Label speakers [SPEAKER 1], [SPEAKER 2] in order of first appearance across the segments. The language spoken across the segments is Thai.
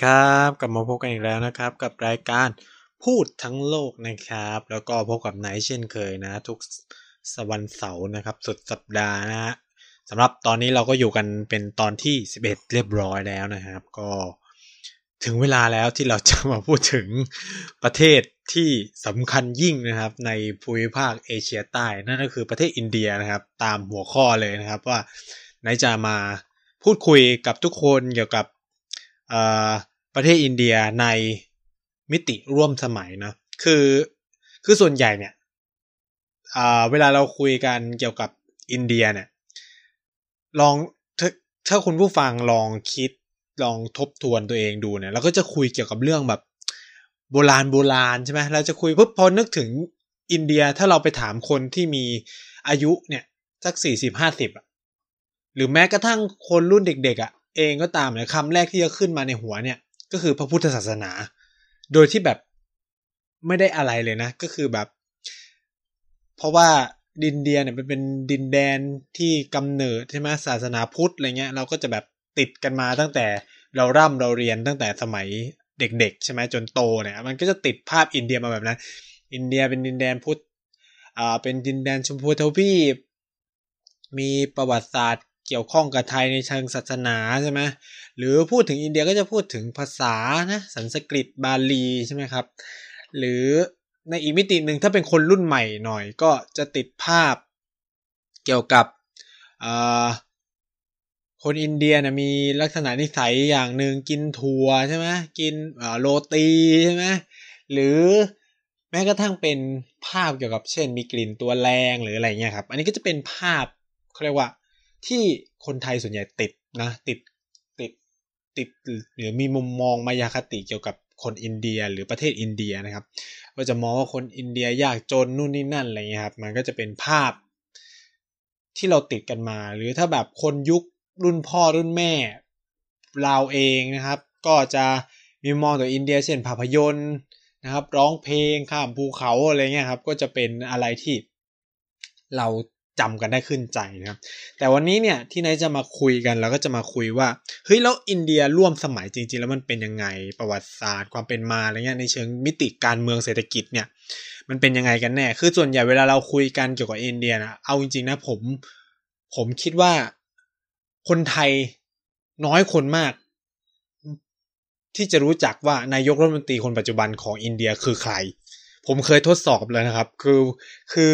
[SPEAKER 1] ดีครับกลับมาพบกันอีกแล้วนะครับ กับรายการพูดทั้งโลกนะครับ แล้วก็พบกับไนท์เช่นเคยนะ ทุกสวันเสาร์นะครับ สุดสัปดาห์นะฮะสำหรับตอนนี้เราก็อยู่กันเป็นตอนที่ 11 เรียบร้อยแล้วนะครับ ก็ถึงเวลาแล้วที่เราจะมาพูดถึงประเทศที่สำคัญยิ่งนะครับ ในภูมิภาคเอเชียใต้นั่นก็คือประเทศอินเดียนะครับ ตามหัวข้อเลยนะครับว่าไนจะมาพูดคุยกับทุกคนเกี่ยวกับ ประเทศอินเดียในมิติร่วมสมัยนะคือคือส่วนใหญ่เนี่ยเวลาเราคุยกันเกี่ยวกับอินเดียเนี่ยลองถ้าถ้าคุณผู้ฟังลองคิดลองทบทวนตัวเองดูเนี่ยเราก็จะคุยเกี่ยวกับเรื่องแบบโบราณโบราณใช่ไหมเราจะคุยปุ๊บพอนึกถึงอินเดียถ้าเราไปถามคนที่มีอายุเนี่ยสักสี่สิบห้าสิบอะหรือแม้กระทั่งคนรุ่นเด็ก ๆ อะ เองก็ตามเนี่ยคำแรกที่จะขึ้นมาในหัวเนี่ย ก็คือพระพุทธศาสนา โดยที่แบบไม่ได้อะไรเลยนะ ก็คือแบบ เพราะว่าดินเดียเนี่ยมันเป็นดินแดนที่กำเนิดใช่ไหมศาสนาพุทธอะไรเงี้ย เราก็จะแบบติดกันมาตั้งแต่เราร่ำเราเรียนตั้งแต่สมัยเด็ก ๆ ใช่ไหมจนโตเนี่ย มันก็จะติดภาพอินเดียมาแบบนั้น อินเดียเป็นดินแดนพุทธอ่าเป็นดินแดนชมพูทวีปมีประวัติศาสตร์ เกี่ยวข้องกับไทยในเชิงศาสนาใช่ไหมหรือพูดถึงอินเดียก็จะพูดถึงภาษานะสันสกฤตบาลีใช่ไหมครับ หรือในอีกมิติหนึ่งถ้าเป็นคนรุ่นใหม่หน่อยก็จะติดภาพเกี่ยวกับคนอินเดียนะมีลักษณะนิสัยอย่างหนึ่งกินถั่วใช่ไหมกินโรตีใช่ไหมหรือแม้กระทั่งเป็นภาพเกี่ยวกับเช่น มีกลิ่นตัวแรงหรืออะไรเงี้ยครับ อันนี้ก็จะเป็นภาพเขาเรียกว่า ที่คนไทยส่วนใหญ่ติดนะติดติดติดหรือมีมุมมองมายาคติเกี่ยวกับคนอินเดียหรือประเทศอินเดียนะครับก็จะมองว่าคนอินเดียยากจนนู่นนี่นั่นอะไรเงี้ยครับมันก็จะเป็นภาพที่เราติดกันมา หรือถ้าแบบคนยุครุ่นพ่อรุ่นแม่เราเองนะครับ ก็จะมีมองต่ออินเดียเช่นภาพยนตร์นะครับ ร้องเพลงข้ามภูเขาอะไรเงี้ยครับ ก็จะเป็นอะไรที่เรา จำกันได้ขึ้นใจนะครับ แต่วันนี้เนี่ยที่นายจะมาคุยกันเราก็จะมาคุยว่าเฮ้ยแล้วอินเดียร่วมสมัยจริง ๆ แล้วมันเป็นยังไงประวัติศาสตร์ ความเป็นมาอะไรเงี้ยในเชิงมิติการเมืองเศรษฐกิจเนี่ย มันเป็นยังไงกันแน่ คือส่วนใหญ่เวลาเราคุยกันเกี่ยวกับอินเดียนะเอาจริงๆนะผมผมคิดว่าคนไทยน้อยคนมาก ที่จะรู้จักว่านายกรัฐมนตรีคนปัจจุบันของอินเดียคือใคร ผมเคยทดสอบแล้วนะครับ คือคือ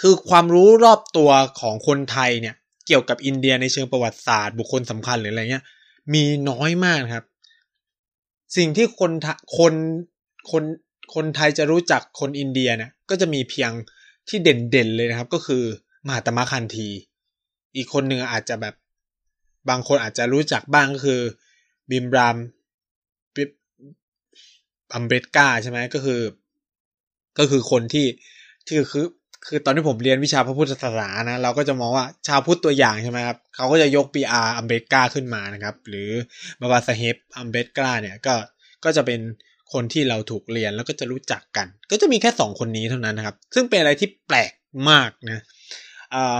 [SPEAKER 1] คือความรู้รอบตัวของคนไทยเนี่ย เกี่ยวกับอินเดียในเชิงประวัติศาสตร์บุคคลสำคัญหรืออะไรเงี้ย มีน้อยมากครับ สิ่งที่คนคนคนคนไทยจะรู้จักคนอินเดียเนี่ยก็จะมีเพียงที่เด่นๆเลยนะครับ ก็คือมหาตมะคานธี อีกคนหนึ่งอาจจะแบบบางคนอาจจะรู้จักบ้างก็คือบิมรามบีอัมเบดการ์ใช่ไหมก็คือ ก็คือคนที่ที่คือ คือตอนที่ผมเรียนวิชาพระพุทธศาสนานะ เราก็จะมองว่าชาวพุทธตัวอย่างใช่ไหมครับ เขาก็จะยกบีอาร์อัมเบดการ์ขึ้นมานะครับ หรือบาบาสาเฮบอัมเบดการ์เนี่ยก็ก็จะเป็นคนที่เราถูกเรียนแล้วก็จะรู้จักกัน ก็จะมีแค่สองคนนี้เท่านั้นนะครับ ซึ่งเป็นอะไรที่แปลกมากนะอ่า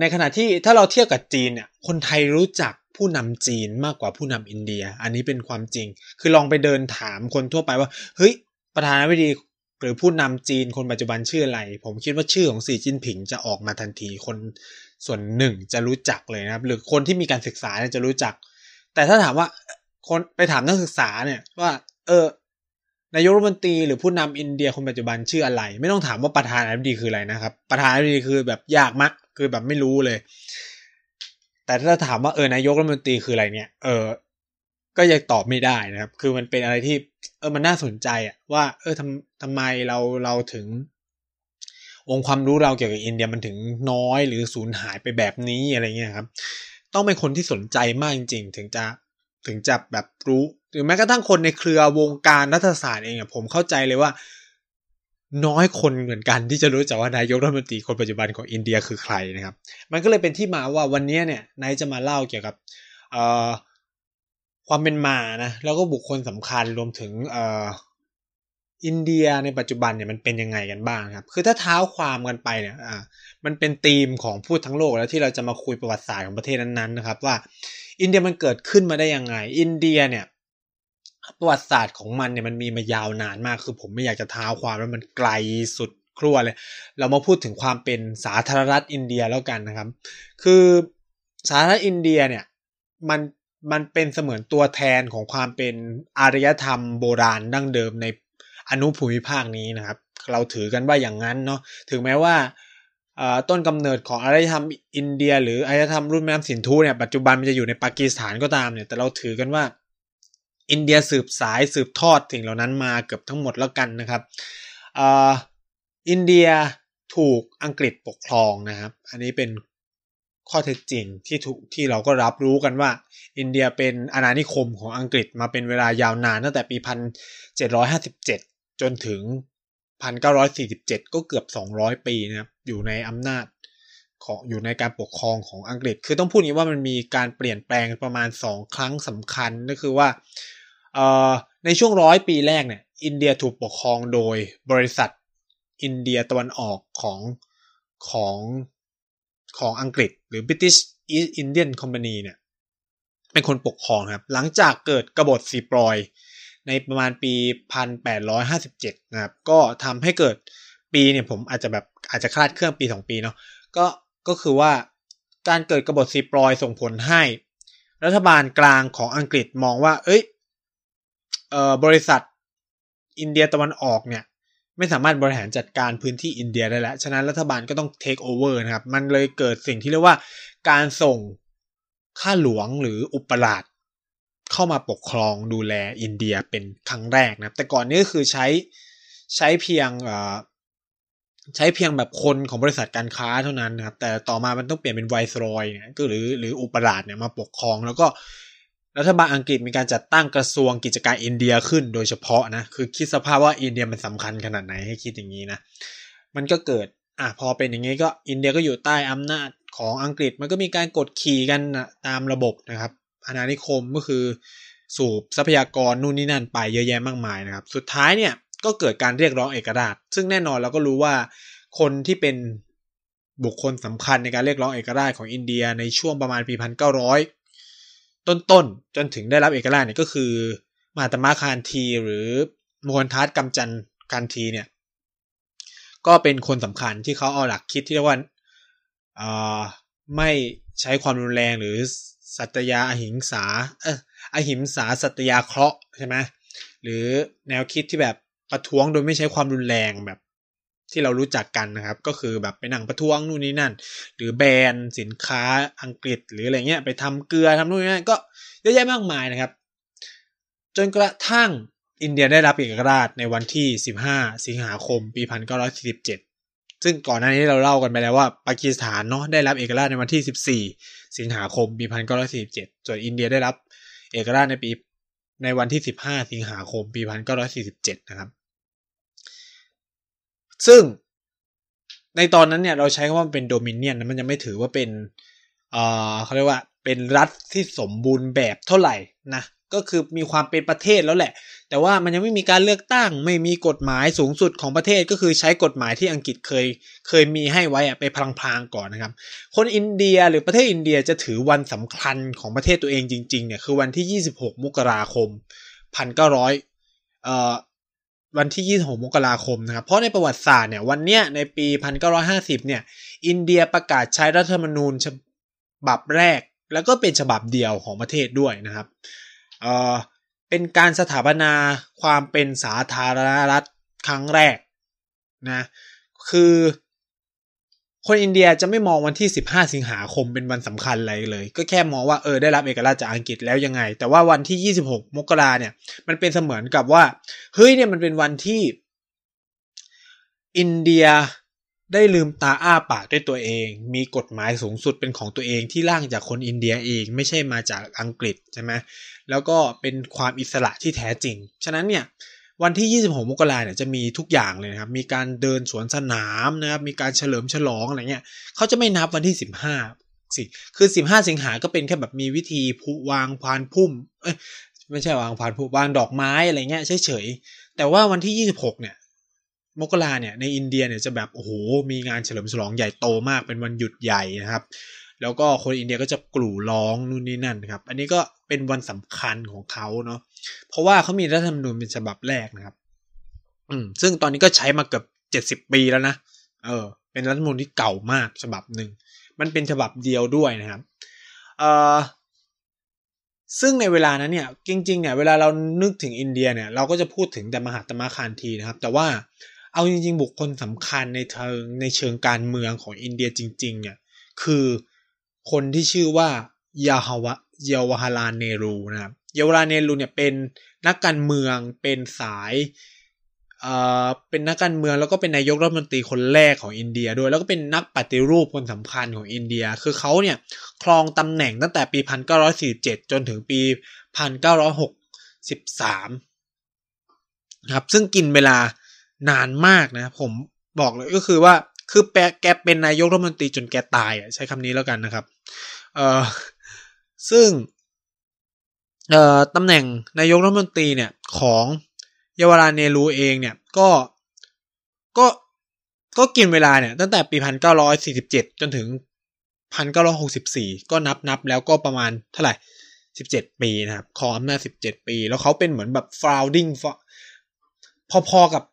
[SPEAKER 1] ในขณะที่ถ้าเราเทียบกับจีนเนี่ย คนไทยรู้จักผู้นำจีนมากกว่าผู้นำอินเดีย อันนี้เป็นความจริง คือลองไปเดินถามคนทั่วไปว่า เฮ้ย ประธานาธิบดี หรือผู้นำจีนคนปัจจุบันชื่ออะไร ผมคิดว่าชื่อของสีจิ้นผิงจะออกมาทันทีคนส่วนหนึ่งจะรู้จักเลยนะครับ หรือคนที่มีการศึกษาเนี่ยจะรู้จัก แต่ถ้าถามว่าคนไปถามนักศึกษาเนี่ยว่า เออนายกรัฐมนตรีหรือผู้นำอินเดียคนปัจจุบันชื่ออะไร ไม่ต้องถามว่าประธานาธิบดีคืออะไรนะครับ ประธานาธิบดีคือแบบยากมากคือแบบไม่รู้เลย แต่ถ้าถามว่าเออนายกรัฐมนตรีคืออะไรเนี่ย เออ ก็ยังตอบไม่ได้นะครับ คือมันเป็นอะไรที่เออมันน่าสนใจอะว่า เออทำทำไมเราเราถึง องค์ความรู้เราเกี่ยวกับอินเดียมันถึงน้อยหรือสูญหายไปแบบนี้อะไรเงี้ยครับ ต้องเป็นคนที่สนใจมากจริง ๆ ถึงจะถึงจะแบบรู้หรือแม้กระทั่งคนในเครือวงการรัฐศาสตร์เองอะผมเข้าใจเลยว่า น้อยคนเหมือนกันที่จะรู้จักว่านายกรัฐมนตรีคนปัจจุบันของอินเดียคือใครนะครับ มันก็เลยเป็นที่มาว่าวันนี้เนี่ยนายจะมาเล่าเกี่ยวกับเอ่อ ความเป็นมานะแล้วก็บุคคลสำคัญรวมถึงเอ่ออินเดียในปัจจุบันเนี่ยมันเป็นยังไงกันบ้างครับ คือถ้าเท้าความกันไปเนี่ยอ่ามันเป็นธีมของพูดทั้งโลกแล้วที่เราจะมาคุยประวัติศาสตร์ของประเทศนั้นๆนะครับ ว่า อินเดียมันเกิดขึ้นมาได้ยังไง อินเดียเนี่ยประวัติศาสตร์ของมันเนี่ยมันมีมายาวนานมาก คือผมไม่อยากจะเท้าความแล้วมันไกลสุดครัวเลย เรามาพูดถึงความเป็นสาธารณรัฐอินเดียแล้วกันนะครับ คือสาธารณรัฐอินเดียเนี่ยมัน มันเป็นเสมือนตัวแทนของความเป็นอารยธรรมโบราณดั้งเดิมในอนุภูมิภาคนี้นะครับ เราถือกันว่าอย่างนั้นเนาะถึงแม้ว่าต้นกำเนิดของอารยธรรมอินเดีย หรืออารยธรรมรุ่นแม่น้ำสินธุเนี่ยปัจจุบันมันจะอยู่ในปากีสถานก็ตามเนี่ยแต่เราถือกันว่า อินเดียสืบสายสืบทอดสิ่งเหล่านั้นมาเกือบทั้งหมดแล้วกันนะครับอินเดียถูกอังกฤษปกครองนะครับ อันนี้เป็น ข้อเท็จจริงที่ถูกที่เราก็รับรู้กันว่า อินเดียเป็นอาณานิคมของอังกฤษมาเป็นเวลายาวนานตั้งแต่ปี 1757 จนถึง 1947 ก็เกือบ 200 ปีนะครับอยู่ในอำนาจของอยู่ในการปกครองของอังกฤษ คือต้องพูดนี้ว่ามันมีการเปลี่ยนแปลงประมาณ 2 ครั้งสำคัญก็คือว่าในช่วงร้อยปีแรกเนี่ยอินเดียถูกปกครองโดยบริษัทอินเดียตะวันออกของของ ของอังกฤษ หรือ British East Indian Company เนี่ยเป็นคนปกครองครับ หลังจากเกิดกบฏสีปลอย ในประมาณปี 1857 นะครับ ก็ทำให้เกิดปีเนี่ยผมอาจจะแบบอาจจะคลาดเครื่องปี 2 ปีเนาะก็ก็คือว่าการเกิดกบฏสีปลอยส่งผลให้ รัฐบาลกลางของอังกฤษมองว่า เอ้ยเออบริษัทอินเดียตะวันออกเนี่ย ไม่สามารถบริหารจัดการพื้นที่อินเดียได้แล้ว ฉะนั้นรัฐบาลก็ต้องเทคโอเวอร์นะครับ มันเลยเกิดสิ่งที่เรียกว่าการส่งข้าหลวงหรืออุปราชเข้ามาปกครองดูแลอินเดียเป็นครั้งแรกนะครับ แต่ก่อนนี้ก็คือใช้ใช้เพียงใช้เพียงแบบคนของบริษัทการค้าเท่านั้นนะครับ แต่ต่อมามันต้องเปลี่ยนเป็นไวส์รอยเนี่ยก็หรือหรืออุปราชเนี่ยมาปกครองแล้วก็ รัฐบาลอังกฤษมีการจัดตั้งกระทรวงกิจการอินเดียขึ้นโดยเฉพาะนะ คือคิดสภาพว่าอินเดียมันสำคัญขนาดไหนให้คิดอย่างนี้นะ มันก็เกิด อะพอเป็นอย่างนี้ก็อินเดียก็อยู่ใต้อำนาจของอังกฤษ มันก็มีการกดขี่กันนะตามระบบนะครับ อาณานิคมก็คือสูบทรัพยากรนู่นนี่นั่นไปเยอะแยะมากมายนะครับ สุดท้ายเนี่ยก็เกิดการเรียกร้องเอกราช ซึ่งแน่นอนเราก็รู้ว่าคนที่เป็นบุคคลสำคัญในการเรียกร้องเอกราชของอินเดียในช่วงประมาณปีพันเก้าร้อย ต้นๆ จนถึงได้รับเอกราชเนี่ยก็คือมาตมาคานทีหรือมวลทัศกำจันคานทีเนี่ย ก็เป็นคนสำคัญที่เขาเอาหลักคิดที่เรียกว่าไม่ใช้ความรุนแรงหรือสัตยาอหิงสาเอออหิมสาสัตยาเคราะห์ใช่ไหมหรือแนวคิดที่แบบประท้วงโดยไม่ใช้ความรุนแรงแบบ ที่เรารู้จักกันนะครับ ก็คือแบบไปนั่งประท้วงนู่นนี่นั่น หรือแบรนด์สินค้าอังกฤษหรืออะไรเงี้ยไปทำเกลือทำนู่นนี่นั่นก็เยอะแยะมากมายนะครับ จนกระทั่งอินเดียได้รับเอกราชในวันที่ 15 สิงหาคม ปี 1947 ซึ่งก่อนหน้านี้เราเล่ากันไปแล้วว่าปากีสถานเนาะได้รับเอกราชในวันที่ 14 สิงหาคม ปี 1947 ส่วนอินเดียได้รับเอกราชในปีในวันที่ 15 สิงหาคม ปี 1947 นะครับ ซึ่งในตอนนั้นเนี่ยเราใช้คำว่าเป็นโดมิเนียนะมันยังไม่ถือว่าเป็นเอ่อเขาเรียกว่าเป็นรัฐที่สมบูรณ์แบบเท่าไหร่นะก็คือมีความเป็นประเทศแล้วแหละ แต่ว่ามันยังไม่มีการเลือกตั้ง ไม่มีกฎหมายสูงสุดของประเทศก็คือใช้กฎหมายที่อังกฤษเคยเคยมีให้ไว้อะไปพลางๆก่อนนะครับ คนอินเดียหรือประเทศอินเดียจะถือวันสำคัญของประเทศตัวเองจริงๆเนี่ยคือวันที่ 26 มกราคม 1900เอ่อ วันที่ 26 มกราคมนะครับ เพราะในประวัติศาสตร์เนี่ยวันเนี้ยในปี 1950 เนี่ย อินเดียประกาศใช้รัฐธรรมนูญฉบับแรก แล้วก็เป็นฉบับเดียวของประเทศด้วยนะครับเอ่อเป็นการสถาปนาความเป็นสาธารณรัฐครั้งแรกนะ คือ คนอินเดียจะไม่มองวันที่ 15 สิงหาคมเป็นวันสำคัญอะไรเลย ก็แค่มองว่าเออได้รับเอกราชจากอังกฤษแล้วยังไง แต่ว่าวันที่ 26 มกราเนี่ย มันเป็นเสมือนกับว่าเฮ้ยเนี่ยมันเป็นวันที่ อินเดียได้ลืมตาอ้าปากด้วยตัวเอง มีกฎหมายสูงสุดเป็นของตัวเองที่ร่างจากคนอินเดียเอง ไม่ใช่มาจากอังกฤษใช่ไหมแล้วก็เป็นความอิสระที่แท้จริง ฉะนั้นเนี่ย วันที่ 26 มกราเนี่ยจะมีทุกอย่างเลยนะครับ มีการเดินสวนสนามนะครับ มีการเฉลิมฉลองอะไรเงี้ยเขาจะไม่นับวันที่ 15 สิ คือ 15 สิงหาก็เป็นแค่แบบมีวิธีผูวางพานพุ่ม เอ้ย ไม่ใช่วางพานพุ่มวางดอกไม้อะไรเงี้ยเฉยๆ แต่ว่าวันที่ 26 เนี่ย มกราเนี่ยในอินเดียเนี่ยจะแบบโอ้โห มีงานเฉลิมฉลองใหญ่โตมาก เป็นวันหยุดใหญ่นะครับ แล้วก็คนอินเดียก็จะกลู่ร้องนู่นนี่นั่นครับ อันนี้ก็เป็นวันสำคัญของเขาเนาะเพราะว่าเขามีรัฐธรรมนูญเป็นฉบับแรกนะครับ อืม ซึ่งตอนนี้ก็ใช้มาเกือบเจ็ดสิบปีแล้วนะเออ เป็นรัฐธรรมนูญที่เก่ามากฉบับหนึ่งมันเป็นฉบับเดียวด้วยนะครับเอ่อซึ่งในเวลานั้นเนี่ยจริงๆเนี่ยเวลาเรานึกถึงอินเดียเนี่ยเราก็จะพูดถึงแต่มหาตมะคานทีนะครับ แต่ว่าเอาจริง ๆ บุคคลสำคัญในเชิงในเชิงการเมืองของอินเดียจริง ๆ เนี่ย คือ คนที่ชื่อว่ายาฮาวะเยาวฮาลาเนรูนะครับเยาวราเนรูเนี่ยเป็นนักการเมืองเป็นสายเอ่อเป็นนักการเมืองแล้วก็เป็นนายกรัฐมนตรีคนแรกของอินเดียด้วยแล้วก็เป็นนักปฏิรูปคนสำคัญของอินเดีย คือเขาเนี่ยครองตำแหน่งตั้งแต่ปี 1947 จนถึงปี 1963ครับซึ่งกินเวลานานมากนะผมบอกเลยก็คือว่าคือแปแกเป็นนายกรัฐมนตรีจนแกตายอะใช้คำนี้แล้วกันนะครับ เออซึ่งเอ่อตำแหน่งนายกรัฐมนตรีเนี่ยของเยาวราเนรูเองเนี่ยก็ก็ก็กินเวลาเนี่ยตั้งแต่ปีพันเก้าร้อยสี่สิบเจ็ดจนถึงพันเก้าร้อยหกสิบสี่ก็นับนับแล้วก็ประมาณเท่าไหร่สิบเจ็ดปีนะครับคออำนาจสิบเจ็ดปี แล้วเขาเป็นเหมือนแบบ founding พอๆกับ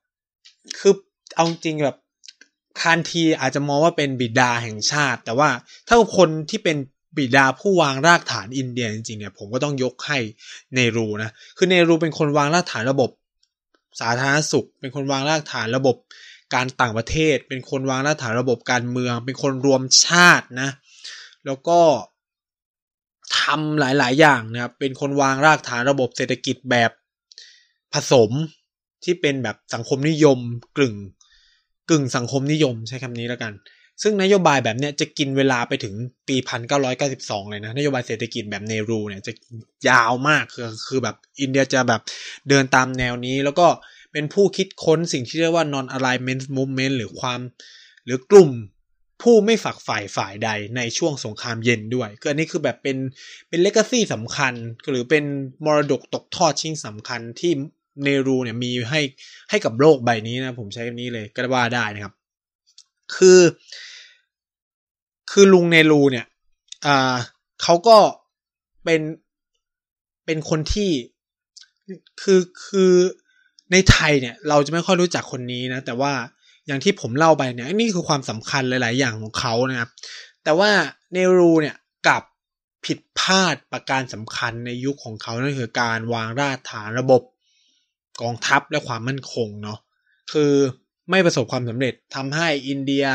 [SPEAKER 1] คือเอาจริงแบบคานทีอาจจะมองว่าเป็นบิดาแห่งชาติ แต่ว่าถ้าคนที่เป็น บิดาผู้วางรากฐานอินเดียจริงๆเนี่ยผมก็ต้องยกให้เนรูนะคือเนรูเป็นคนวางรากฐานระบบ สาธารณสุข เป็นคนวางรากฐานระบบ การต่างประเทศ เป็นคนวางรากฐานระบบการเมือง เป็นคนรวมชาตินะแล้วก็ทำหลายๆ อย่างนะครับเป็นคนวางรากฐานระบบเศรษฐกิจแบบผสมที่เป็นแบบสังคมนิยมกึ่งกึ่งสังคมนิยมใช้คำนี้แล้วกัน ซึ่งนโยบายแบบเนี้ยจะกินเวลาไปถึงปีพันเก้าร้อยเก้าสิบสองเลยนะ นโยบายเศรษฐกิจแบบเนรูเนี่ยจะยาวมากคือคือแบบอินเดียจะแบบเดินตามแนวนี้แล้วก็เป็นผู้คิดค้นสิ่งที่เรียกว่า non alignment movement หรือความหรือกลุ่มผู้ไม่ฝักฝ่ายฝ่ายใดในช่วงสงครามเย็นด้วยก็อันนี้คือแบบเป็นเป็นเลกาซีสำคัญ หรือเป็นมรดกตกทอดชิ้นสำคัญที่เนรูเนี่ยมีให้ให้กับโลกใบนี้นะ ผมใช้คำนี้เลยก็ว่าได้นะครับ คือ คือลุงเนรูเนี่ย อ่าเขาก็เป็นเป็นคนที่คือคือในไทยเนี่ย เราจะไม่ค่อยรู้จักคนนี้นะ แต่ว่าอย่างที่ผมเล่าไปเนี่ยนี่คือความสำคัญหลาย ๆ อย่างของเขานะครับ แต่ว่าเนรูเนี่ยกับผิดพลาดประการสำคัญในยุคของเขานั่นคือการวางรากฐานระบบกองทัพและความมั่นคงเนาะคือ ไม่ประสบความสำเร็จทำให้อินเดีย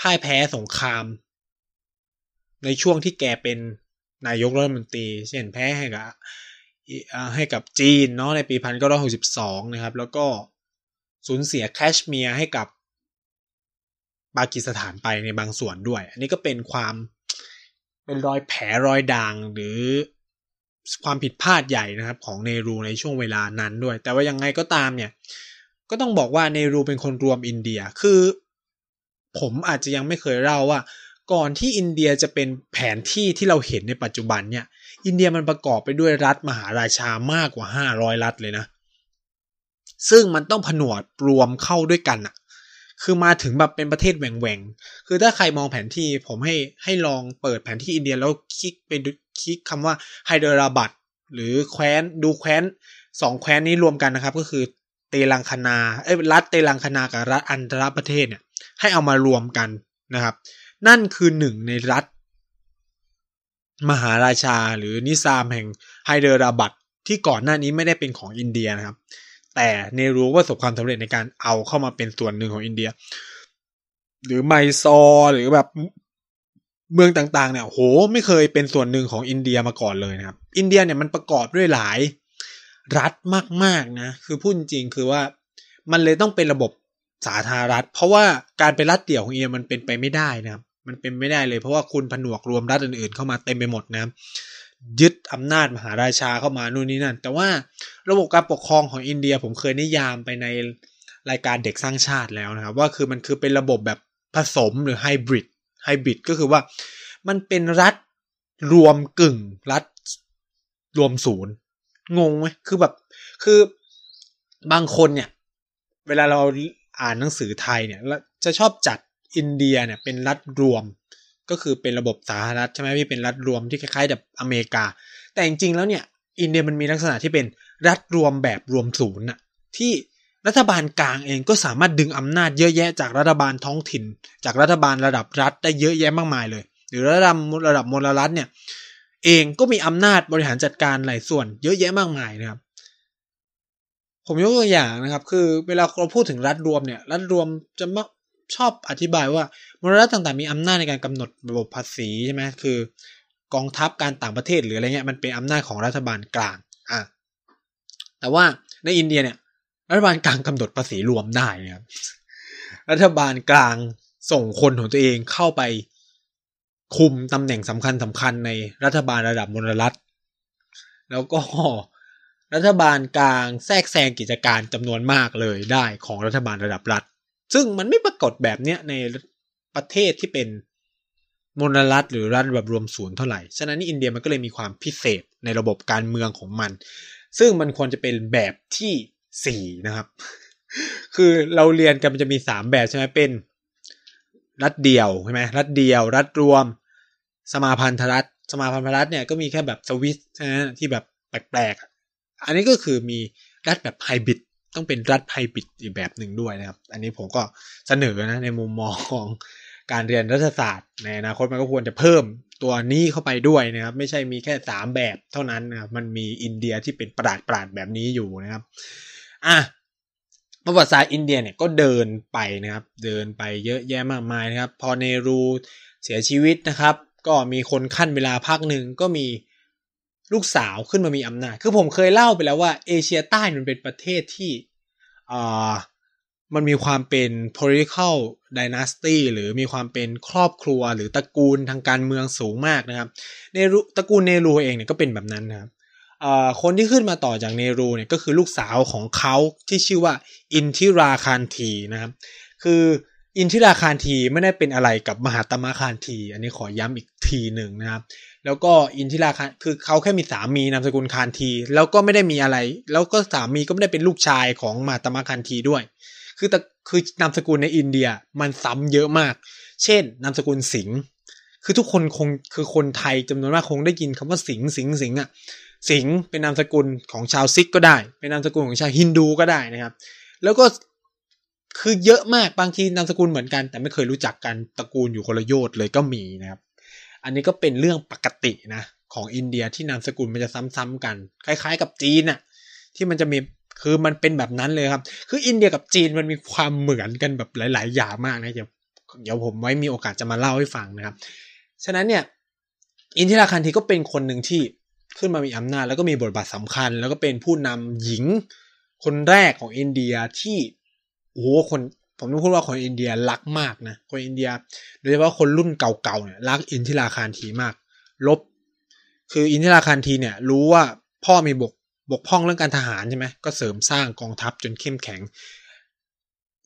[SPEAKER 1] พ่ายแพ้สงคราม ในช่วงที่แกเป็นนายกรัฐมนตรี เช่นแพ้ให้กับให้กับจีนเนาะในปีพันเก้าร้อยหกสิบสองนะครับ แล้วก็สูญเสียแคชเมียร์ให้กับปากีสถานไปในบางส่วนด้วย อันนี้ก็เป็นความเป็นรอยแผลรอยด่างหรือความผิดพลาดใหญ่นะครับของเนรูในช่วงเวลานั้นด้วย แต่ว่ายังไงก็ตามเนี่ย ก็ต้องบอกว่าเนรูเป็นคนรวมอินเดียคือ ผมอาจจะยังไม่เคยเล่าว่า ก่อนที่อินเดียจะเป็นแผนที่ที่เราเห็นในปัจจุบันเนี่ย อินเดียมันประกอบไปด้วยรัฐมหาราชามากกว่าห้าร้อยรัฐเลยนะ ซึ่งมันต้องผนวดรวมเข้าด้วยกันอะคือมาถึงแบบเป็นประเทศแหว่งๆ คือถ้าใครมองแผนที่ผมให้ให้ลองเปิดแผนที่อินเดียแล้วคลิกไปคลิกคำว่าไฮเดราบัดหรือแคว้นดูแคว้นสองแคว้นนี้รวมกันนะครับ ก็คือ เตลังคนาเอ้รัฐเตลังคนากับรัฐอันตรประเทศเนี่ย ให้เอามารวมกันนะครับ นั่นคือหนึ่งในรัฐ มหาราชาหรือนิซามแห่งไฮเดราบัดที่ก่อนหน้านี้ไม่ได้เป็นของอินเดียนะครับ แต่เนรูประสบความสำเร็จในการเอาเข้ามาเป็นส่วนหนึ่งของอินเดีย หรือไมซอหรือแบบเมืองต่างๆเนี่ยโหไม่เคยเป็นส่วนหนึ่งของอินเดียมาก่อนเลยนะครับ อินเดียเนี่ยมันประกอบด้วยหลาย รัฐมากๆนะ คือพูดจริงคือว่ามันเลยต้องเป็นระบบสาธารณรัฐ เพราะว่าการเป็นรัฐเดี่ยวของเดียมันเป็นไปไม่ได้นะครับมันเป็นไม่ได้เลย เพราะว่าคุณผนวกรวมรัฐอื่นๆ เข้ามาเต็มไปหมดนะยึดอำนาจมหาราชาเข้ามานู่นนี่นั่น แต่ว่าระบบการปกครองของอินเดียผมเคยนิยามไปในรายการเด็กสร้างชาติแล้วนะครับ ว่าคือมันคือเป็นระบบแบบผสมหรือไฮบริดไฮบริดก็คือว่ามันเป็นรัฐรวมกึ่งรัฐรวมศูนย์ งงไหมคือแบบ คือบางคนเนี่ย เวลาเราอ่านหนังสือไทยเนี่ยจะชอบจัดอินเดียเนี่ยเป็นรัฐรวม ก็คือเป็นระบบสาธารณรัฐใช่ไหมพี่เป็นรัฐรวมที่คล้ายๆแบบอเมริกา แต่จริงๆแล้วเนี่ย อินเดียมันมีลักษณะที่เป็นรัฐรวมแบบรวมศูนย์น่ะที่รัฐบาลกลางเองก็สามารถดึงอำนาจเยอะแยะจากรัฐบาลท้องถิ่น จากรัฐบาลระดับรัฐได้เยอะแยะมากมายเลย หรือระดับระดับมลรัฐเนี่ย เองก็มีอำนาจบริหารจัดการหลายส่วนเยอะแยะมากมายนะครับ ผมยกตัวอย่างนะครับ คือเวลาเราพูดถึงรัฐรวมเนี่ย รัฐรวมจะมักชอบอธิบายว่ามลรัฐต่างๆมีอำนาจในการกำหนดระบบภาษีใช่ไหมคือกองทัพการต่างประเทศหรืออะไรเงี้ยมันเป็นอำนาจของรัฐบาลกลางอะแต่ว่าในอินเดียเนี่ย รัฐบาลกลางกำหนดภาษีรวมได้นะครับรัฐบาลกลางส่งคนของตัวเองเข้าไป คุมตำแหน่งสำคัญสำคัญในรัฐบาลระดับมลรัฐ แล้วก็รัฐบาลกลางแทรกแซงกิจการจำนวนมากเลยได้ของรัฐบาลระดับรัฐ ซึ่งมันไม่ปรากฏแบบเนี้ยในประเทศที่เป็นมลรัฐหรือรัฐแบบรวมศูนย์เท่าไหร่ ฉะนั้นอินเดียมันก็เลยมีความพิเศษในระบบการเมืองของมัน ซึ่งมันควรจะเป็นแบบที่สี่นะครับ คือเราเรียนกันมันจะมีสามแบบใช่ไหมเป็น รัฐเดียวใช่ไหมรัฐเดียว รัฐรวม สมาพันธรัฐ สมาพันธรัฐเนี่ยก็มีแค่แบบสวิสใช่ไหมที่แบบแปลกๆ อันนี้ก็คือมีรัฐแบบไฮบริดต้องเป็นรัฐไฮบริดอีกแบบหนึ่งด้วยนะครับ อันนี้ผมก็เสนอนะในมุมมองของการเรียนรัฐศาสตร์ ในอนาคตมันก็ควรจะเพิ่มตัวนี้เข้าไปด้วยนะครับ ไม่ใช่มีแค่สามแบบเท่านั้นนะครับมันมีอินเดียที่เป็นประหลาดประหลาดแบบนี้อยู่นะครับอะประวัติศาสตร์อินเดียเนี่ยก็เดินไปนะครับ เดินไปเยอะแยะมากมายนะครับ พอเนรูเสียชีวิตนะครับ ก็มีคนขั้นเวลาพักหนึ่งก็มีลูกสาวขึ้นมามีอำนาจ คือผมเคยเล่าไปแล้วว่าเอเชียใต้มันเป็นประเทศที่อ่ามันมีความเป็น political dynasty หรือมีความเป็นครอบครัวหรือตระกูลทางการเมืองสูงมากนะครับ เนรูตระกูลเนรูเองเนี่ยก็เป็นแบบนั้นนะครับคนที่ขึ้นมาต่อจากเนรูเนี่ยก็คือลูกสาวของเขาที่ชื่อว่าอินทิราคารทีนะครับ คือ อินทิราคารทีไม่ได้เป็นอะไรกับมหาตมะคารที อันนี้ขอย้ำอีกทีหนึ่งนะครับ แล้วก็อินทิราคารคือเขาแค่มีสามีนามสกุลคารที แล้วก็ไม่ได้มีอะไร แล้วก็สามีก็ไม่ได้เป็นลูกชายของมหาตมะคารทีด้วย คือแต่คือนามสกุลในอินเดียมันซ้ำเยอะมาก เช่นนามสกุลสิงคือทุกคนคงคือคนไทยจำนวนมากคงได้ยินคำว่าสิงสิงสิงอะสิงเป็นนามสกุลของชาวซิกก็ได้ เป็นนามสกุลของชาวฮินดูก็ได้นะครับ แล้วก็ คือเยอะมากบางทีนามสกุลเหมือนกัน แต่ไม่เคยรู้จักกันตระกูลอยู่คนละโยชน์เลยก็มีนะครับ อันนี้ก็เป็นเรื่องปกตินะของอินเดียที่นามสกุลมันจะซ้ำๆกัน คล้าย ๆ กับจีนน่ะที่มันจะมีคือมันเป็นแบบนั้นเลยครับ คืออินเดียกับจีนมันมีความเหมือนกันแบบหลาย ๆ อย่างมากนะเดี๋ยวเดี๋ยวผมไว้มีโอกาสจะมาเล่าให้ฟังนะครับ ฉะนั้นเนี่ยอินทิราคันทีก็เป็นคนหนึ่งที่ขึ้นมามีอำนาจแล้วก็มีบทบาทสำคัญ แล้วก็เป็นผู้นำหญิงคนแรกของอินเดียที่ โอ้โหคนผมต้องพูดว่าคนอินเดียรักมากนะ คนอินเดีย โดยเฉพาะคนรุ่นเก่าๆเนี่ยรักอินทิราคารทีมาก ลบ คืออินทิราคารทีเนี่ย รู้ว่าพ่อมีบกบกพร่องเรื่องการทหารใช่ไหมก็เสริมสร้างกองทัพจนเข้มแข็ง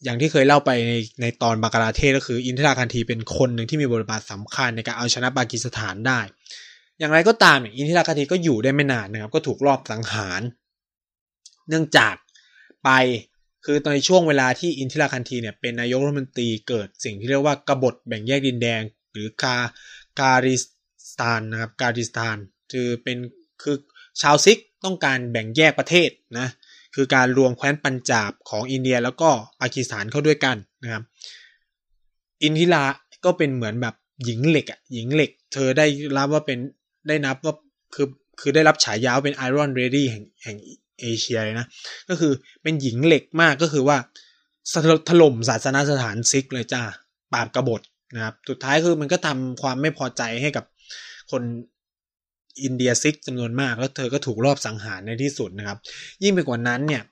[SPEAKER 1] อย่างที่เคยเล่าไปในในตอนบากราเทศก็คืออินทิราคันทีเป็นคนหนึ่งที่มีบทบาทสำคัญในการเอาชนะปากีสถานได้ อย่างไรก็ตามอินทิราคารทีก็อยู่ได้ไม่นานนะครับ ก็ถูกรอบสังหาร เนื่องจากไป คือในช่วงเวลาที่อินทิราคันทีเนี่ยเป็นนายกรัฐมนตรีเกิดสิ่งที่เรียกว่ากบฏแบ่งแยกดินแดง หรือคาคาลิสถานนะครับคาลิสถานคือเป็นคือชาวซิกข์ต้องการแบ่งแยกประเทศนะคือการรวมแคว้นปัญจาบของอินเดียแล้วก็ปากีสถานเข้าด้วยกันนะครับอินทิราก็เป็นเหมือนแบบหญิงเหล็กอะหญิงเหล็ก เธอได้รับว่าเป็นได้นับว่าคือคือได้รับฉายาเป็น Iron Lady แห่งแห่ง เอเชียเลยนะ ก็คือเป็นหญิงเหล็กมากก็คือว่าถล่มศาสนาสถานซิกเลยจ้าปราบกบฏนะครับสุดท้ายคือมันก็ทำความไม่พอใจให้กับคนอินเดียซิกจำนวนมากแล้วเธอก็ถูกรอบสังหารในที่สุดนะครับ ยิ่งไปกว่านั้นเนี่ย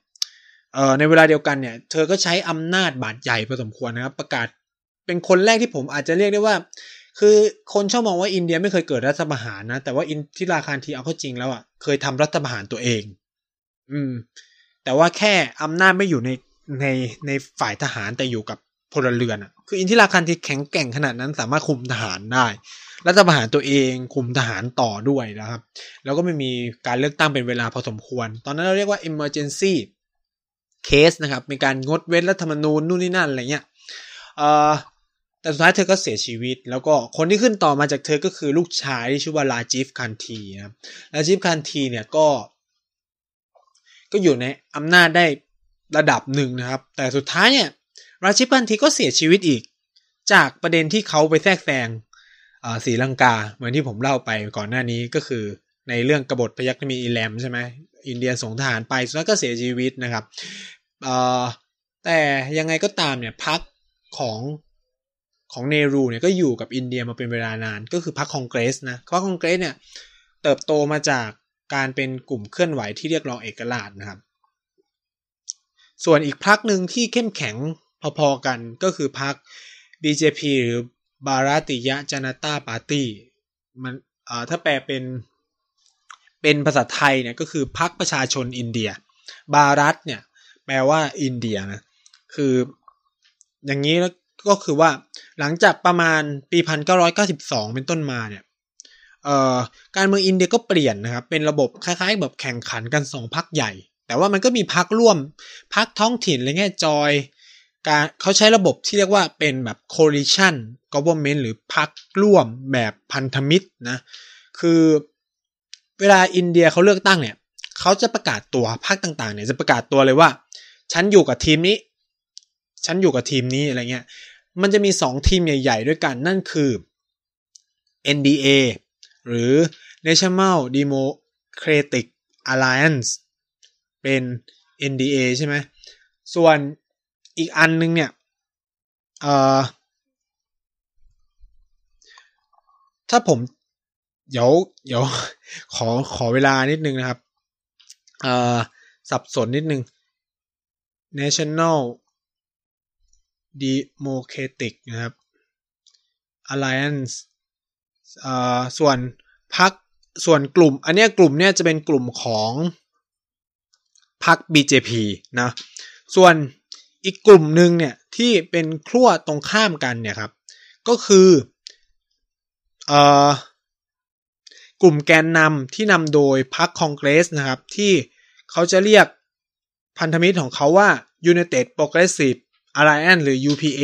[SPEAKER 1] เอ่อในเวลาเดียวกันเนี่ยเธอก็ใช้อำนาจบาดใหญ่พอสมควรนะครับ ประกาศเป็นคนแรกที่ผมอาจจะเรียกได้ว่า คือคนชอบมองว่าอินเดียไม่เคยเกิดรัฐประหารนะ แต่ว่าอินทิราคารทีเอาเข้าจริงแล้วอะเคยทำรัฐประหารตัวเอง อืม แต่ว่าแค่อำนาจไม่อยู่ในในในฝ่ายทหารแต่อยู่กับพลเรือนอะ คืออินทิราคารทีแข็งแกร่งขนาดนั้นสามารถคุมทหารได้รัฐประหารตัวเองคุมทหารต่อด้วยนะครับ แล้วก็ไม่มีการเลือกตั้งเป็นเวลาพอสมควร ตอนนั้นเราเรียกว่า emergency case นะครับ มีการงดเว้นรัฐธรรมนูญนู่นนี่นั่นอะไรเงี้ยเอ่อแต่สุดท้ายเธอก็เสียชีวิต แล้วก็คนที่ขึ้นต่อมาจากเธอก็คือลูกชายที่ชื่อว่าลาจิฟคันทีนะครับลาจิฟคันทีเนี่ยก็ ก็อยู่ในอำนาจได้ระดับหนึ่งนะครับ แต่สุดท้ายเนี่ยราชิพันทีก็เสียชีวิตอีก จากประเด็นที่เขาไปแทรกแซงศรีลังกา เหมือนที่ผมเล่าไปก่อนหน้านี้ก็คือในเรื่องกบฏพยัคฆ์มีอิแลมใช่ไหมอินเดียส่งทหารไปสุดท้ายก็เสียชีวิตนะครับแต่ยังไงก็ตามเนี่ยพักของของเนรูเนี่ยก็อยู่กับอินเดียมาเป็นเวลานาน ก็คือพรรคคองเกรสนะพรรคคองเกรสเนี่ยเติบโตมาจาก การเป็นกลุ่มเคลื่อนไหวที่เรียกร้องเอกราชนะครับ ส่วนอีกพรรคหนึ่งที่เข้มแข็งพอๆกันก็คือพรรค BJP หรือบาราติยะจนาตาปาร์ตี้มันถ้าแปลเป็นเป็นภาษาไทยเนี่ยก็คือพรรคประชาชนอินเดีย บารัตเนี่ยแปลว่าอินเดียนะคืออย่างนี้แล้วก็คือว่าหลังจากประมาณปี 1992 เป็นต้นมาเนี่ย การเมืองอินเดียก็เปลี่ยนนะครับ เป็นระบบคล้ายๆ แบบแข่งขันกันสองพักใหญ่ แต่ว่ามันก็มีพักร่วมพักท้องถิ่นอะไรเงี้ยจอยการเขาใช้ระบบที่เรียกว่าเป็นแบบ coalition government หรือพักร่วมแบบพันธมิตรนะ คือเวลาอินเดียเขาเลือกตั้งเนี่ยเขาจะประกาศตัวพรรคต่างๆเนี่ยจะประกาศตัวเลยว่า ฉันอยู่กับทีมนี้ ฉันอยู่กับทีมนี้อะไรเงี้ย มันจะมีสองทีมใหญ่ ๆ ด้วยกันนั่นคือ NDA หรือ National Democratic Alliance เป็น NDA ใช่ไหม ส่วนอีกอันนึงเนี่ยถ้าผม เดี๋ยวเดี๋ยวขอขอเวลานิดนึงนะครับสับสนนิดนึง National Democratic นะครับ Alliance ส่วนพักส่วนกลุ่ม อันนี้กลุ่มเนี่ยจะเป็นกลุ่มของพัก BJP นะส่วนอีกกลุ่มหนึ่งเนี่ยที่เป็นขั้วตรงข้ามกันเนี่ยครับ ก็คือเอ่อกลุ่มแกนนำที่นำโดยพรรคคองเกรสนะครับ ที่เขาจะเรียกพันธมิตรของเขาว่า United Progressive Alliance หรือ UPA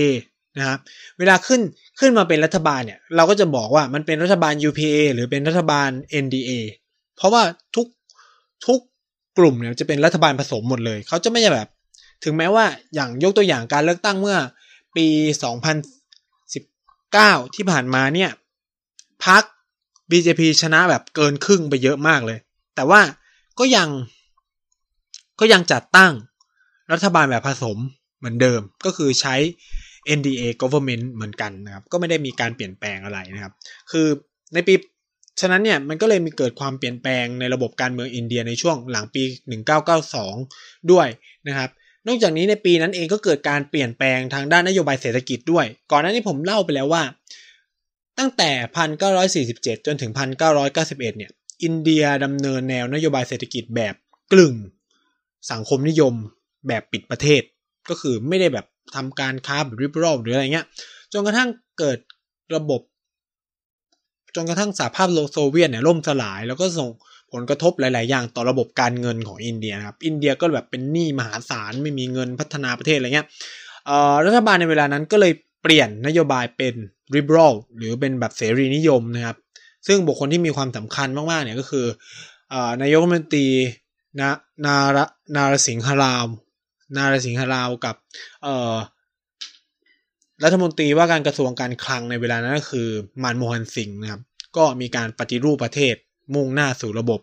[SPEAKER 1] นะครับเวลาขึ้นขึ้นมาเป็นรัฐบาลเนี่ยเราก็จะบอกว่ามันเป็นรัฐบาล UPA หรือเป็นรัฐบาล NDA เพราะว่าทุกทุกกลุ่มเนี่ยจะเป็นรัฐบาลผสมหมดเลย เขาจะไม่ใช่แบบ ถึงแม้ว่าอย่างยกตัวอย่างการเลือกตั้งเมื่อปี 2019 ที่ผ่านมาเนี่ยพัก BJP ชนะแบบเกินครึ่งไปเยอะมากเลย แต่ว่าก็ยังก็ยังจัดตั้งรัฐบาลแบบผสมเหมือนเดิมก็คือใช้ NDA government เหมือนกันนะครับ ก็ไม่ได้มีการเปลี่ยนแปลงอะไรนะครับ คือในปีฉะนั้นเนี่ยมันก็เลยมีเกิดความเปลี่ยนแปลงในระบบการเมืองอินเดียในช่วงหลังปี 1992 ด้วยนะครับนอกจากนี้ในปีนั้นเองก็เกิดการเปลี่ยนแปลงทางด้านนโยบายเศรษฐกิจด้วย ก่อนหน้านี้ผมเล่าไปแล้วว่า ตั้งแต่ 1947 จนถึง 1991 เนี่ยอินเดียดำเนินแนวนโยบายเศรษฐกิจแบบกลึงสังคมนิยมแบบปิดประเทศ ก็คือไม่ได้แบบ ทำการค้าแบบริบรอบหรืออะไรเงี้ย จนกระทั่งเกิดระบบ จนกระทั่งสหภาพโซเวียตเนี่ยล่มสลายแล้วก็ส่งผลกระทบหลาย ๆ อย่างต่อระบบการเงินของอินเดียครับ อินเดียก็แบบเป็นหนี้มหาศาลไม่มีเงินพัฒนาประเทศอะไรเงี้ยรัฐบาลในเวลานั้นก็เลยเปลี่ยนนโยบายเป็น liberal หรือเป็นแบบเสรีนิยมนะครับ ซึ่งบุคคลที่มีความสำคัญมาก ๆ เนี่ยก็คือนายกรัฐมนตรีนะนารนารสิงหราม นารสิงหราวกับรัฐมนตรีว่าการกระทรวงการคลังในเวลานั้นก็คือมานโมฮันสิงห์นะครับ ก็มีการปฏิรูปประเทศมุ่งหน้าสู่ระบบ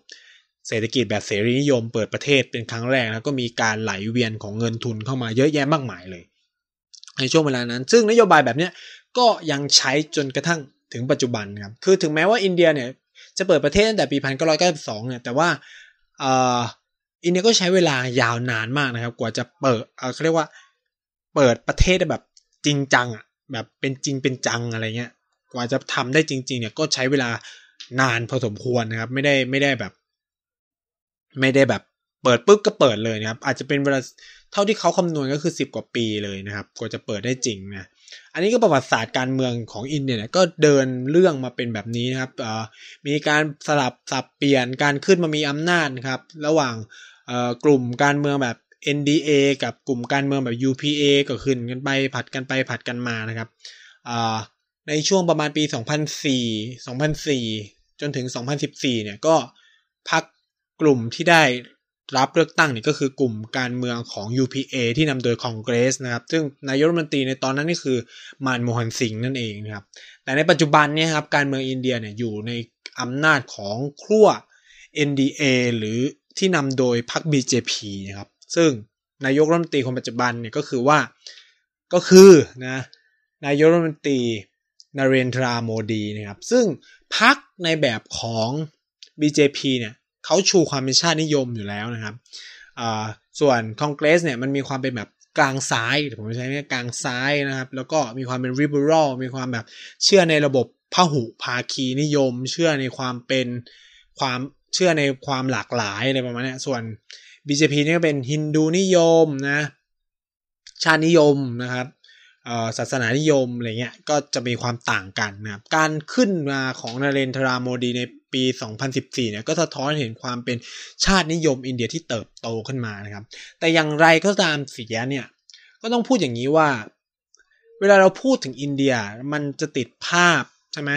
[SPEAKER 1] เศรษฐกิจแบบเสรีนิยมเปิดประเทศเป็นครั้งแรกแล้วก็มีการไหลเวียนของเงินทุนเข้ามาเยอะแยะมากมายเลย ในช่วงเวลานั้น ซึ่งนโยบายแบบนี้ก็ยังใช้จนกระทั่งถึงปัจจุบันครับคือถึงแม้ว่าอินเดียเนี่ยจะเปิดประเทศตั้งแต่ปี 1992 เนี่ยแต่ว่า อินเดียก็ใช้เวลายาวนานมากนะครับ กว่าจะเปิดเเขาเรียกว่าเปิดประเทศแบบจริงจังอะแบบเป็นจริงเป็นจังอะไรเงี้ย กว่าจะทำได้จริง ๆ เนี่ยก็ใช้เวลานานพอสมควรนะครับ ไม่ได้ไม่ได้แบบ ไม่ได้แบบเปิดปุ๊บก็เปิดเลยนะครับ อาจจะเป็นเวลาเท่าที่เขาคำนวณก็คือสิบกว่าปีเลยนะครับ กว่าจะเปิดได้จริงนะอันนี้ก็ประวัติศาสตร์การเมืองของอินเดียเนี่ยก็เดินเรื่องมาเป็นแบบนี้นะครับมีการสลับสับเปลี่ยนการขึ้นมามีอำนาจนะครับ ระหว่าง กลุ่มการเมืองแบบ NDA กับกลุ่มการเมืองแบบ UPA ก็ขึ้นกันไปผัดกันไปผัดกันมานะครับในช่วงประมาณปี 2004 2004 จนถึง 2014 เนี่ยก็พักกลุ่มที่ได้รับเลือกตั้งนี่ก็คือกลุ่มการเมืองของ UPA ที่นำโดยคองเกรสนะครับ ซึ่งนายกรัฐมนตรีในตอนนั้นนี่คือมานโมฮันสิงห์นั่นเองนะครับ แต่ในปัจจุบันเนี่ยครับการเมืองอินเดียเนี่ยอยู่ในอำนาจของขั้ว NDA หรือ ที่นำโดยพรรค BJP นะครับ ซึ่งนายกรัฐมนตรีคนปัจจุบันเนี่ยก็คือว่าก็คือนะนายกรัฐมนตรีนเรนทราโมดีนะครับ ซึ่งพรรคในแบบของ BJP เนี่ยเขาชูความเป็นชาตินิยมอยู่แล้วนะครับส่วนคอนเกรสเนี่ยมันมีความเป็นแบบกลางซ้ายผมใช้่กลางซ้ายนะครับ แล้วก็มีความเป็นริเบอรัลมีความแบบเชื่อในระบบพหุภาคีนิยม เชื่อในความเป็นความ เชื่อในความหลากหลายอะไรประมาณนี้ส่วน BJP นี่ก็เป็นฮินดูนิยมนะชาตินิยมนะครับศาสนานิยมอะไรเงี้ยก็จะมีความต่างกันนะครับการขึ้นมาของนาเรนทราโมดีในปี 2014เนี่ยก็สะท้อนเห็นความเป็นชาตินิยมอินเดียที่เติบโตขึ้นมานะครับ แต่อย่างไรก็ตามเสียเนี่ยก็ต้องพูดอย่างนี้ว่า เวลาเราพูดถึงอินเดียมันจะติดภาพใช่ไหม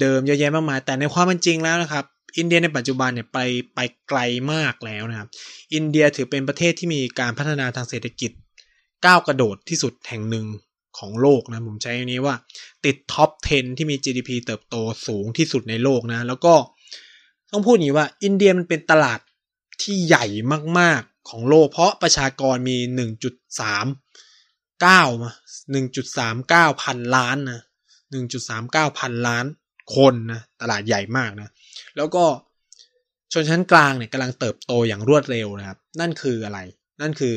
[SPEAKER 1] เดิมๆเยอะแยะมากมายแต่ในความเป็นจริงแล้วนะครับ อินเดียในปัจจุบันเนี่ยไปไปไกลมากแล้วนะครับ อินเดียถือเป็นประเทศที่มีการพัฒนาทางเศรษฐกิจก้าวกระโดดที่สุดแห่งหนึ่งของโลกนะผมใช้นี้ว่าติดท็อป 10 ที่มี GDP เติบโตสูงที่สุดในโลกนะ แล้วก็ต้องพูดอย่างนี้ว่าอินเดียมันเป็นตลาดที่ใหญ่มากๆของโลก เพราะประชากรมี 1.39มา1.39 พันล้านนะ1.39 พันล้านคนนะตลาดใหญ่มากนะ แล้วก็ชนชั้นกลางเนี่ยกำลังเติบโตอย่างรวดเร็วนะครับ นั่นคืออะไร นั่นคือ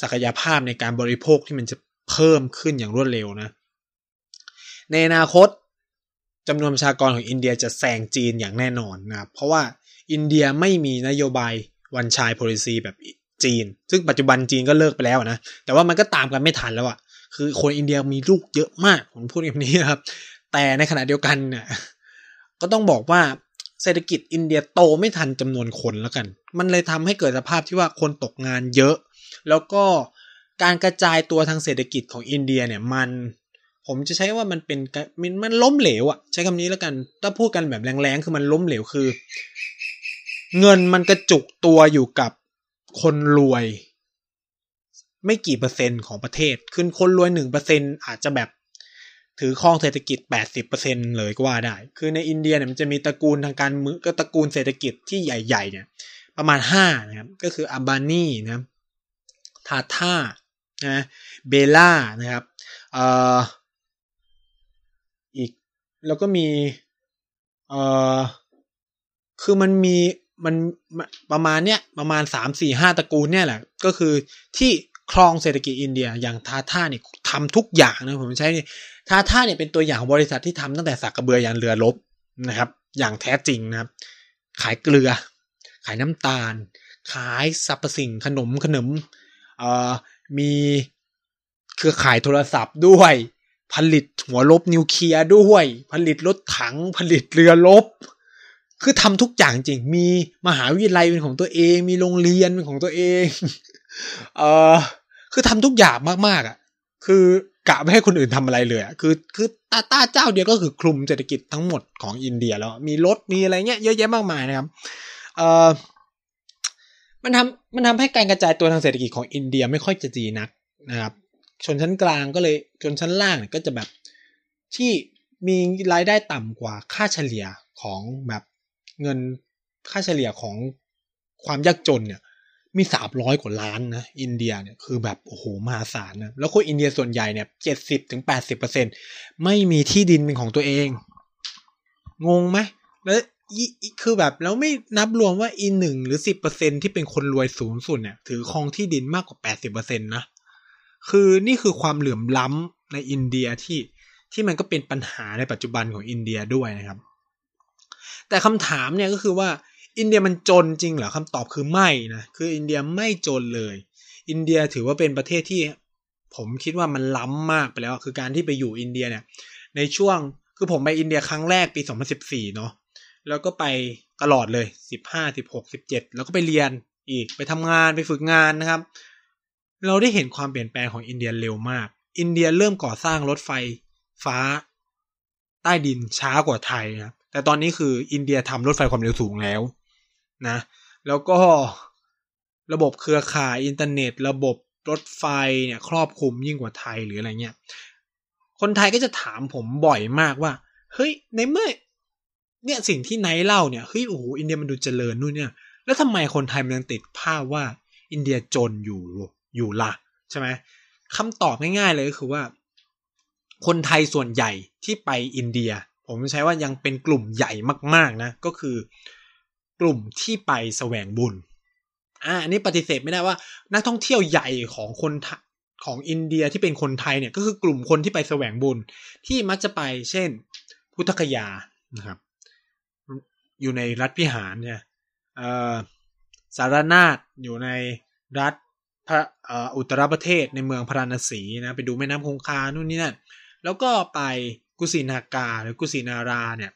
[SPEAKER 1] ศักยภาพในการบริโภคที่มันจะเพิ่มขึ้นอย่างรวดเร็วนะ ในอนาคตจำนวนประชากรของอินเดียจะแซงจีนอย่างแน่นอนนะครับ เพราะว่าอินเดียไม่มีนโยบายวันชายโพลิซีแบบจีน ซึ่งปัจจุบันจีนก็เลิกไปแล้วนะ แต่ว่ามันก็ตามกันไม่ทันแล้วอะคือคนอินเดียมีลูกเยอะมากผมพูดแบบนี้นะครับ แต่ในขณะเดียวกันเนี่ยก็ต้องบอกว่า เศรษฐกิจอินเดียโตไม่ทันจำนวนคนแล้วกัน มันเลยทำให้เกิดสภาพที่ว่าคนตกงานเยอะ แล้วก็การกระจายตัวทางเศรษฐกิจของอินเดียเนี่ยมัน ผมจะใช้ว่ามันเป็นมันมันล้มเหลวอะใช้คำนี้แล้วกัน ถ้าพูดกันแบบแรงๆคือมันล้มเหลวคือ เงินมันกระจุกตัวอยู่กับคนรวย ไม่กี่เปอร์เซ็นต์ของประเทศ คือคนรวยหนึ่งเปอร์เซ็นอาจจะแบบ ถือครองเศรษฐกิจแปดสิบเลยก็ว่าได้ คือในอินเดียเนี่ยมันจะมีตระกูลทางการเมืองก็ตระกูลเศรษฐกิจที่ใหญ่ๆเนี่ยประมาณห้านะครับก็คืออับบานีนะทาท่านะเบล่านะครับเอ่ออีกแล้วก็มีเอ่อคือมันมีมันประมาณเนี้ยประมาณสามสี่ห้าตระกูลเนี่ยแหละ ก็คือที่ ครองเศรษฐกิจอินเดีย อย่างทาท่าเนี่ยทำทุกอย่างนะผมใช้นี่ทาท่าเนี่ยเป็นตัวอย่างบริษัทที่ทำตั้งแต่สักกระเบือยันเรือรบนะครับ อย่างแท้จริงนะครับ ขายเกลือ ขายน้ำตาล ขายสรรพสิ่งขนมขนมเอ่อมีเครือข่ายโทรศัพท์ด้วย ผลิตหัวลบนิวเคลียร์ด้วย ผลิตรถถังผลิตเรือลบ คือทำทุกอย่างจริง มีมหาวิทยาลัยเป็นของตัวเอง มีโรงเรียนเป็นของตัวเอง เออ คือทำทุกอย่างมากๆอะ คือกะไม่ให้คนอื่นทำอะไรเลยอะคือคือตาตาเจ้าเดียวก็คือคลุมเศรษฐกิจทั้งหมดของอินเดียแล้ว มีรถมีอะไรเงี้ยเยอะแยะมากมายนะครับเอ่อมันทำมันทำให้การกระจายตัวทางเศรษฐกิจของอินเดียไม่ค่อยจะดีนักนะครับ ชนชั้นกลางก็เลยชนชั้นล่างก็จะแบบที่มีรายได้ต่ำกว่าค่าเฉลี่ยของแบบเงินค่าเฉลี่ยของความยากจนเนี่ย มีสามร้อยกว่าล้านนะอินเดียเนี่ยคือแบบโอ้โหมหาศาลนะแล้วคนอินเดียส่วนใหญ่เนี่ยเจ็ดสิบถึงแปดสิบเปอร์เซ็นไม่มีที่ดินเป็นของตัวเอง งงไหมแล้วคือแบบแล้วไม่นับรวมว่าอีหนึ่งหรือสิบเปอร์เซ็นที่เป็นคนรวยสูงสุดเนี่ย ถือครองที่ดินมากกว่าแปดสิบเปอร์เซ็นนะคือนี่คือความเหลื่อมล้ำในอินเดียที่ที่มันก็เป็นปัญหาในปัจจุบันของอินเดียด้วยนะครับ แต่คำถามเนี่ยก็คือว่า อินเดียมันจนจริงเหรอคำตอบคือไม่นะคืออินเดียไม่จนเลย อินเดียถือว่าเป็นประเทศที่ผมคิดว่ามันล้ำมากไปแล้ว คือการที่ไปอยู่อินเดียเนี่ย ในช่วงคือผมไปอินเดียครั้งแรกปี 2014 เนาะแล้วก็ไปตลอดเลย 15 16 17 แล้วก็ไปเรียนอีกไปทำงานไปฝึกงานนะครับ เราได้เห็นความเปลี่ยนแปลงของอินเดียเร็วมาก อินเดียเริ่มก่อสร้างรถไฟฟ้า ใต้ดินช้ากว่าไทยนะครับแต่ตอนนี้คืออินเดียทำรถไฟความเร็วสูงแล้ว นะ แล้วก็ระบบเครือข่ายอินเทอร์เน็ต ระบบรถไฟเนี่ยครอบคลุมยิ่งกว่าไทยหรืออะไรเงี้ย คนไทยก็จะถามผมบ่อยมากว่า เฮ้ย ในเมื่อ เนี่ยสิ่งที่ไนท์เล่าเนี่ย เฮ้ย โอ้โห อินเดียมันดูเจริญนู่นเนี่ย แล้วทำไมคนไทยมันยังติดภาพว่าอินเดียจนอยู่อยู่ละใช่ไหมคำตอบง่ายๆเลยก็คือว่า คนไทยส่วนใหญ่ที่ไปอินเดีย ผมใช้ว่ายังเป็นกลุ่มใหญ่มาก ๆนะ ก็คือ กลุ่มที่ไปแสวงบุญอ่าอันนี้ปฏิเสธไม่ได้ว่า นักท่องเที่ยวใหญ่ของคนของอินเดียที่เป็นคนไทยเนี่ยก็คือกลุ่มคนที่ไปแสวงบุญ ที่มักจะไปเช่น พุทธคยานะครับ อยู่ในรัฐพิหารเนี่ยสารนาฏอยู่ในรัฐพระอุตรประเทศในเมืองพาราณสีนะไปดูแม่น้ำคงคานู่นนี่นั่นแล้วก็ไปกุสินากาหรือกุสินาราเนี่ย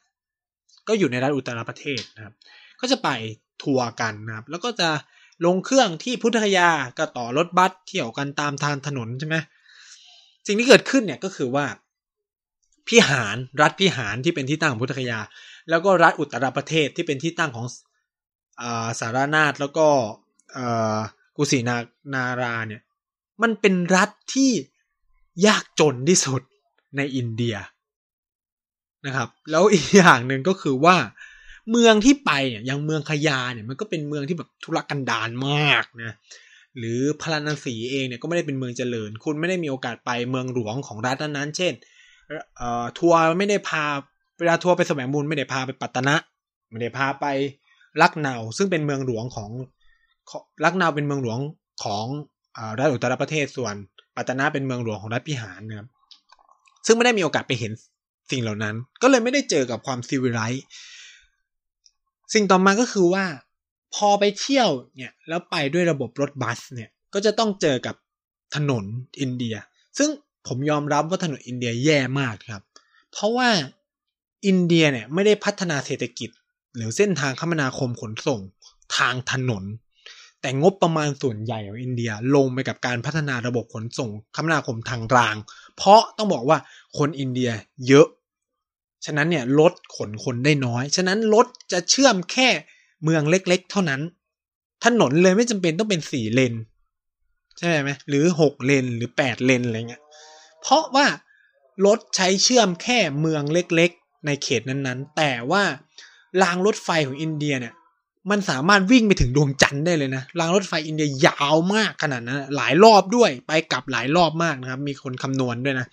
[SPEAKER 1] ก็อยู่ในรัฐอุตรประเทศนะครับ ก็จะไปทัวร์กันนะครับแล้วก็จะลงเครื่องที่พุทธคยาก็ต่อรถบัสเที่ยวกันตามทางถนนใช่ไหมสิ่งที่เกิดขึ้นเนี่ยก็คือว่าพิหารรัฐพิหารที่เป็นที่ตั้งของพุทธคยา แล้วก็รัฐอุตรประเทศที่เป็นที่ตั้งของอาสารนาฏแล้วก็กุสินานาราเนี่ยมันเป็นรัฐที่ยากจนที่สุดในอินเดียนะครับ แล้วอีกอย่างหนึ่งก็คือว่า เมืองที่ไปเนี่ยอย่างเมืองขยาเนี่ยมันก็เป็นเมืองที่แบบทุรกันดารมากนะหรือพาราณสีเองเนี่ยก็ไม่ได้เป็นเมืองเจริญ คุณไม่ได้มีโอกาสไปเมืองหลวงของรัฐนั้นเช่นทัวร์ไม่ได้พาเวลาทัวร์ไปแสวงบุญไม่ได้พาไปปัตตนะไม่ได้พาไปลักเนาซึ่งเป็นเมืองหลวงของลักเนาเป็นเมืองหลวงของรัฐอุตรประเทศส่วนปัตตนะเป็นเมืองหลวงของรัฐพิหารนะครับซึ่งไม่ได้มีโอกาสไปเห็นสิ่งเหล่านั้น ก็เลยไม่ได้เจอกับความซีวิไลท์ สิ่งต่อมาก็คือว่า พอไปเที่ยวเนี่ยแล้วไปด้วยระบบรถบัสเนี่ยก็จะต้องเจอกับถนนอินเดีย ซึ่งผมยอมรับว่าถนนอินเดียแย่มากครับ เพราะว่าอินเดียเนี่ยไม่ได้พัฒนาเศรษฐกิจ หรือเส้นทางคมนาคมขนส่งทางถนน แต่งบประมาณส่วนใหญ่ของอินเดียลงไปกับการพัฒนาระบบขนส่งคมนาคมทางราง เพราะต้องบอกว่าคนอินเดียเยอะ ฉะนั้นเนี่ยรถขนคนได้น้อย ฉะนั้นรถจะเชื่อมแค่เมืองเล็ก ๆ เท่านั้น ถนนเลยไม่จำเป็นต้องเป็นสี่เลน ใช่ไหมหรือหกเลนหรือแปดเลนอะไรเงี้ย เพราะว่ารถใช้เชื่อมแค่เมืองเล็ก ๆ ในเขตนั้นๆ แต่ว่ารางรถไฟของอินเดียเนี่ย มันสามารถวิ่งไปถึงดวงจันทร์ได้เลยนะ รางรถไฟอินเดียยาวมากขนาดนั้น หลายรอบด้วย ไปกลับหลายรอบมากนะครับ มีคนคำนวณด้วยนะ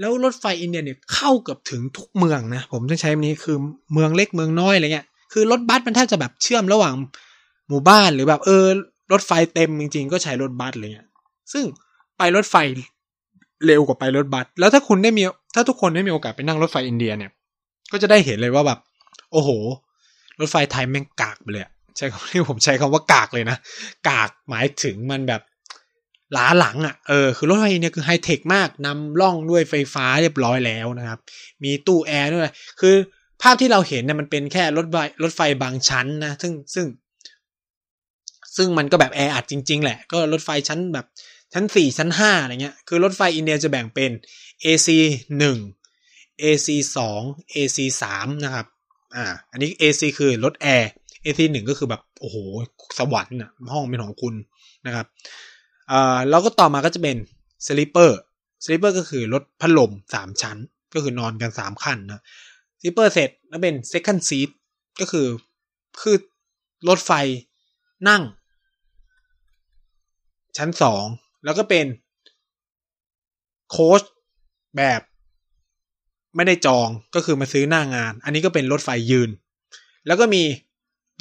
[SPEAKER 1] แล้วรถไฟอินเดียเนี่ยเข้าเกือบถึงทุกเมืองนะผมจะใช้นี้คือเมืองเล็กเมืองน้อยอะไรเงี้ยคือรถบัสมันแทบจะแบบเชื่อมระหว่างหมู่บ้านหรือแบบเออรถไฟเต็มจริงๆ ก็ใช้รถบัสอะไรเงี้ยซึ่งไปรถไฟเร็วกว่าไปรถบัสแล้วถ้าคุณได้มีถ้าทุกคนได้มีโอกาสไปนั่งรถไฟอินเดียเนี่ย ก็จะได้เห็นเลยว่าแบบ โอ้โห รถไฟไทยแม่งกากไปเลยใช้คำที่ผมใช้คำว่ากากเลยนะ กากหมายถึงมันแบบ ล้าหลังอะเออคือรถไฟเนี่ยคือไฮเทคมากนำร่องด้วยไฟฟ้าเรียบร้อยแล้วนะครับ มีตู้แอร์ด้วย คือภาพที่เราเห็นเนี่ยมันเป็นแค่รถไฟรถไฟบางชั้นนะซึ่งซึ่ง ซึ่งมันก็แบบแออัดจริง ๆ แหละ ก็รถไฟชั้นแบบชั้นสี่ชั้นห้าอะไรเงี้ย คือรถไฟอินเดียจะแบ่งเป็น AC หนึ่ง AC สอง AC สามนะครับ อ่า อันนี้ AC คือรถแอร์ AC หนึ่งก็คือแบบ โอ้โห สวรรค์อะห้องเป็นของคุณนะครับ อ่าแล้วก็ต่อมาก็จะเป็น sleeper sleeper ก็คือรถพัดลมสามชั้น ก็คือนอนกันสามขั้นนะ sleeper เสร็จแล้วเป็น second seat ก็คือคือรถไฟนั่ง ชั้นสองแล้วก็เป็นโค้ชแบบไม่ได้จองก็คือมาซื้อหน้างาน อันนี้ก็เป็นรถไฟยืน แล้วก็มี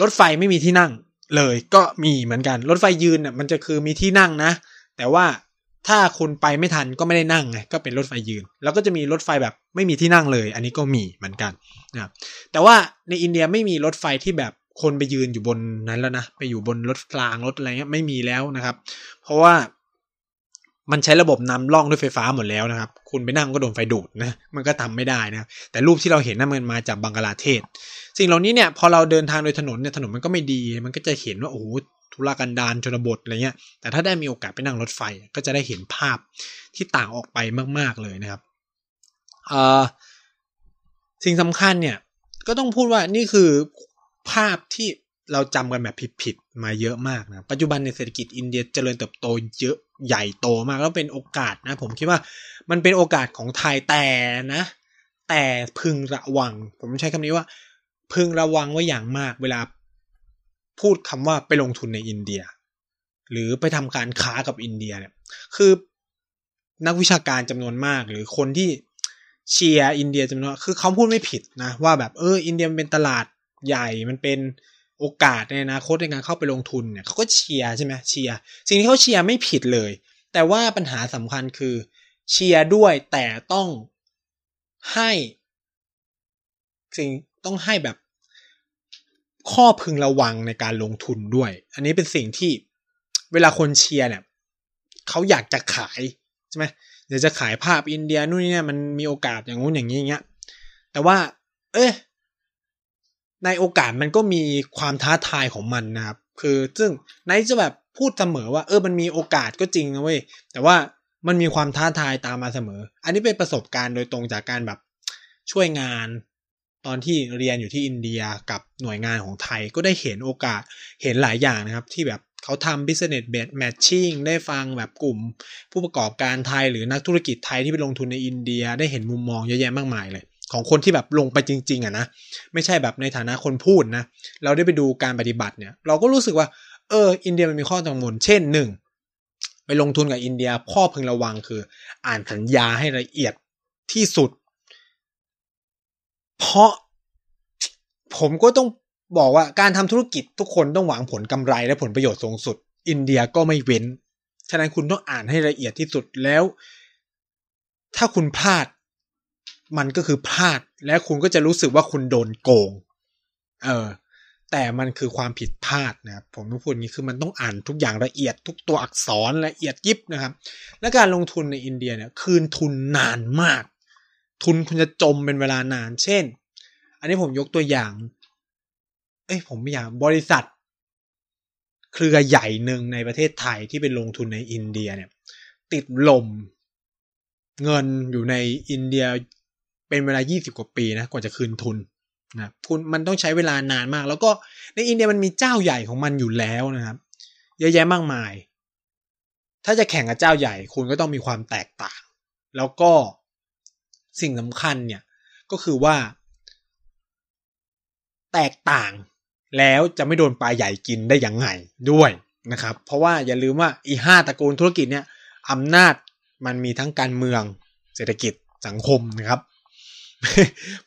[SPEAKER 1] รถไฟไม่มีที่นั่ง เลยก็มีเหมือนกัน รถไฟยืนเนี่ยมันจะคือมีที่นั่งนะ แต่ว่าถ้าคุณไปไม่ทันก็ไม่ได้นั่งไงก็เป็นรถไฟยืน แล้วก็จะมีรถไฟแบบไม่มีที่นั่งเลย อันนี้ก็มีเหมือนกันนะครับแต่ว่าในอินเดียไม่มีรถไฟที่แบบคนไปยืนอยู่บนนั้นแล้วนะ ไปอยู่บนรถกลางรถอะไรเงี้ยไม่มีแล้วนะครับ เพราะว่า มันใช้ระบบนำล่องด้วยไฟฟ้าหมดแล้วนะครับ คุณไปนั่งก็โดนไฟดูดนะ มันก็ทำไม่ได้นะ แต่รูปที่เราเห็นนั่นมันมาจากบังกลาเทศ สิ่งเหล่านี้เนี่ยพอเราเดินทางโดยถนนเนี่ยถนนมันก็ไม่ดี มันก็จะเห็นว่าโอ้โหทุรกันดารชนบทอะไรเงี้ย แต่ถ้าได้มีโอกาสไปนั่งรถไฟก็จะได้เห็นภาพที่ต่างออกไปมาก ๆเลยนะครับสิ่งสำคัญเนี่ยก็ต้องพูดว่านี่คือภาพที่ เราจำกันแบบผิดๆมาเยอะมากนะ ปัจจุบันในเศรษฐกิจอินเดียเจริญเติบโตเยอะใหญ่โตมากแล้วเป็นโอกาสนะ ผมคิดว่ามันเป็นโอกาสของไทยแต่นะ แต่พึงระวัง ผมใช้คำนี้ว่า พึงระวังไว้อย่างมาก เวลาพูดคำว่าไปลงทุนในอินเดีย หรือไปทำการค้ากับอินเดียเนี่ยคือนักวิชาการจำนวนมากหรือคนที่เชียร์อินเดียจำนวนคือเขาพูดไม่ผิดนะว่าแบบเอออินเดียมันเป็นตลาดใหญ่มันเป็น โอกาสในอนาคตในการเข้าไปลงทุนเนี่ยเขาก็เชียร์ใช่ไหมเชียร์สิ่งที่เขาเชียร์ไม่ผิดเลย แต่ว่าปัญหาสำคัญคือเชียร์ด้วยแต่ต้องให้สิ่งต้องให้แบบข้อพึงระวังในการลงทุนด้วย อันนี้เป็นสิ่งที่เวลาคนเชียร์เนี่ยเขาอยากจะขายใช่ไหมอยากจะขายภาพอินเดียนู่นนี่เนี่ยมันมีโอกาสอย่างงู้นอย่างนี้อย่างเงี้ยแต่ว่า เอ๊ะ ในโอกาสมันก็มีความท้าทายของมันนะครับ คือซึ่งไนจะแบบพูดเสมอว่าเออมันมีโอกาสก็จริงนะเว้ยแต่ว่ามันมีความท้าทายตามมาเสมอ อันนี้เป็นประสบการณ์โดยตรงจากการแบบช่วยงานตอนที่เรียนอยู่ที่อินเดียกับหน่วยงานของไทยก็ได้เห็นโอกาสเห็นหลายอย่างนะครับ ที่แบบเขาทำ business matching ได้ฟังแบบกลุ่ม ผู้ประกอบการไทยหรือนักธุรกิจไทยที่ไปลงทุนในอินเดีย ได้เห็นมุมมองเยอะแยะมากมายเลย ของคนที่แบบลงไปจริง ๆอะนะไม่ใช่แบบในฐานะคนพูดนะ เราได้ไปดูการปฏิบัติเนี่ย เราก็รู้สึกว่า เออ อินเดียมันมีข้อกังวลเช่นหนึ่งไปลงทุนกับอินเดียข้อพึงระวังคือ อ่านสัญญาให้ละเอียดที่สุด เพราะผมก็ต้องบอกว่าการทำธุรกิจทุกคนต้องหวังผลกำไรและผลประโยชน์สูงสุด อินเดียก็ไม่เว้น ฉะนั้นคุณต้องอ่านให้ละเอียดที่สุดแล้ว ถ้าคุณพลาด มันก็คือพลาดและคุณก็จะรู้สึกว่าคุณโดนโกง เออ แต่มันคือความผิดพลาดนะครับผมต้องพูดนี้คือมันต้องอ่านทุกอย่างละเอียดทุกตัวอักษรละเอียดยิบนะครับ และการลงทุนในอินเดียเนี่ยคืนทุนนานมาก ทุนคุณจะจมเป็นเวลานาน เช่น อันนี้ผมยกตัวอย่าง เอ้ยผมไม่อยากบริษัท เครือใหญ่หนึ่งในประเทศไทยที่เป็นลงทุนในอินเดียเนี่ย ติดลมเงินอยู่ในอินเดีย เป็นเวลา 20 กว่าปีนะกว่าจะคืนทุนนะคุณมันต้องใช้เวลานานมาก แล้วก็ในอินเดียมันมีเจ้าใหญ่ของมันอยู่แล้วนะครับเยอะแยะมากมาย ถ้าจะแข่งกับเจ้าใหญ่ คุณก็ต้องมีความแตกต่าง แล้วก็สิ่งสำคัญเนี่ยก็คือว่า แตกต่างแล้วจะไม่โดนปลาใหญ่กินได้อย่างไงด้วยนะครับ เพราะว่าอย่าลืมว่าอีห้าตระกูลธุรกิจเนี่ยอำนาจมันมีทั้งการเมืองเศรษฐกิจสังคมนะครับ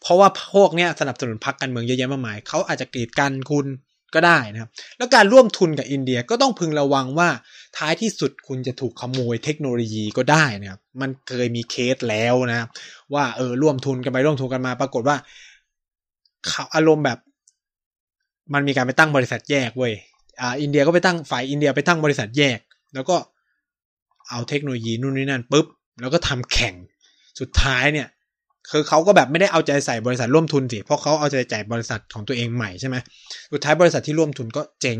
[SPEAKER 1] เพราะว่าพวกเนี้ยสนับสนุนพรรคการเมืองเยอะแยะมากมายเขาอาจจะกีดกันคุณก็ได้นะครับ แล้วการร่วมทุนกับอินเดียก็ต้องพึงระวังว่าท้ายที่สุดคุณจะถูกขโมยเทคโนโลยีก็ได้นะครับ มันเคยมีเคสแล้วนะว่าเออร่วมทุนกันไปร่วมทุนกันมาปรากฏว่าเขาอารมณ์แบบ มันมีการไปตั้งบริษัทแยกเว้ยอ่าอินเดียก็ไปตั้งฝ่ายอินเดียไปตั้งบริษัทแยก แล้วก็เอาเทคโนโลยีนู่นนี่นั่นปุ๊บแล้วก็ทำแข่งสุดท้ายเนี่ย คือเขาก็แบบไม่ได้เอาใจใส่บริษัทร่วมทุนสิ เพราะเขาเอาใจใส่บริษัทของตัวเองใหม่ใช่ไหมสุดท้ายบริษัทที่ร่วมทุนก็เจ๊ง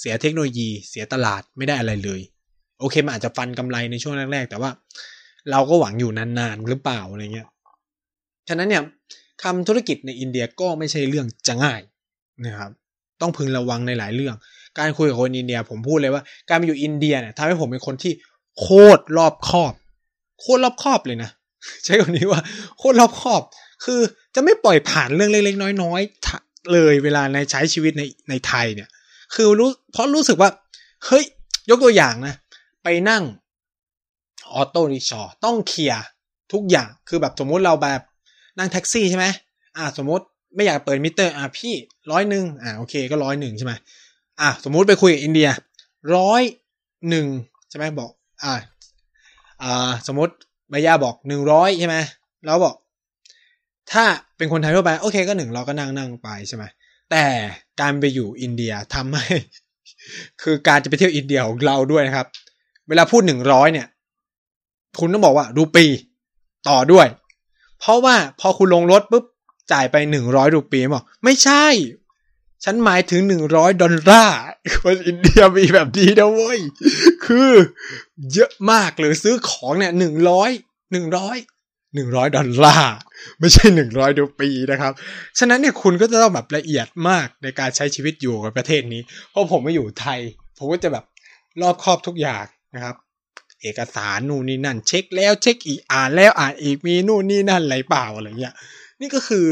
[SPEAKER 1] เสียเทคโนโลยี เสียตลาดไม่ได้อะไรเลย โอเคมันอาจจะฟันกำไรในช่วงแรกๆ แต่ว่า เราก็หวังอยู่นานๆหรือเปล่าอะไรเงี้ย ฉะนั้นเนี่ยทำธุรกิจในอินเดียก็ไม่ใช่เรื่องจะง่ายนะครับ ต้องพึงระวังในหลายเรื่อง การคุยกับคนอินเดียผมพูดเลยว่า การไปอยู่อินเดียเนี่ยทำให้ผมเป็นคนที่โคตรรอบคอบ โคตรรอบคอบเลยนะ ใช้คำนี้ว่าโคตรรอบคอบ คือจะไม่ปล่อยผ่านเรื่องเล็กๆน้อยๆเลยเวลาในใช้ชีวิตในในไทยเนี่ย คือรู้เพราะรู้สึกว่า เฮ้ย ยกตัวอย่างนะ ไปนั่ง auto rickshaw ต้องเคลียร์ทุกอย่างคือแบบสมมุติเราแบบนั่งแท็กซี่ใช่ไหมอ่าสมมติไม่อยากเปิดมิเตอร์อะพี่ร้อยหนึ่งอ่าโอเคก็ร้อยหนึ่งใช่ไหมอะสมมุติไปคุยกับอินเดียร้อยหนึ่งใช่ไหมบอกอ่าอ่าสมมติ มายาบอกหนึ่งร้อยใช่ไหมแล้วบอก ถ้าเป็นคนไทยทั่วไปโอเคก็หนึ่งเราก็นั่งนั่งไปใช่ไหมแต่การไปอยู่อินเดียทำให้ คือการจะไปเที่ยวอินเดียของเราด้วยนะครับ เวลาพูดหนึ่งร้อยเนี่ย คุณต้องบอกว่ารูปีต่อด้วย เพราะว่าพอคุณลงรถปุ๊บจ่ายไปหนึ่งร้อยรูปีบอกไม่ใช่ ฉันหมายถึงหนึ่งร้อยดอลลาร์คนอินเดียมีแบบนี้นะเว้ย คือเยอะมากหรือซื้อของเนี่ยหนึ่งร้อยหนึ่งร้อยหนึ่งร้อยดอลลาร์ไม่ใช่หนึ่งร้อยรูปีนะครับ ฉะนั้นเนี่ยคุณก็จะต้องแบบละเอียดมากในการใช้ชีวิตอยู่กับประเทศนี้ เพราะผมมาอยู่ไทย ผมก็จะแบบรอบครอบทุกอย่างนะครับ เอกสารนู่นนี่นั่น เช็คแล้วเช็คอีกอ่านแล้วอ่านอีกมีนู่นนี่นั่นอะไรเปล่าอะไรเงี้ยนี่ก็คือ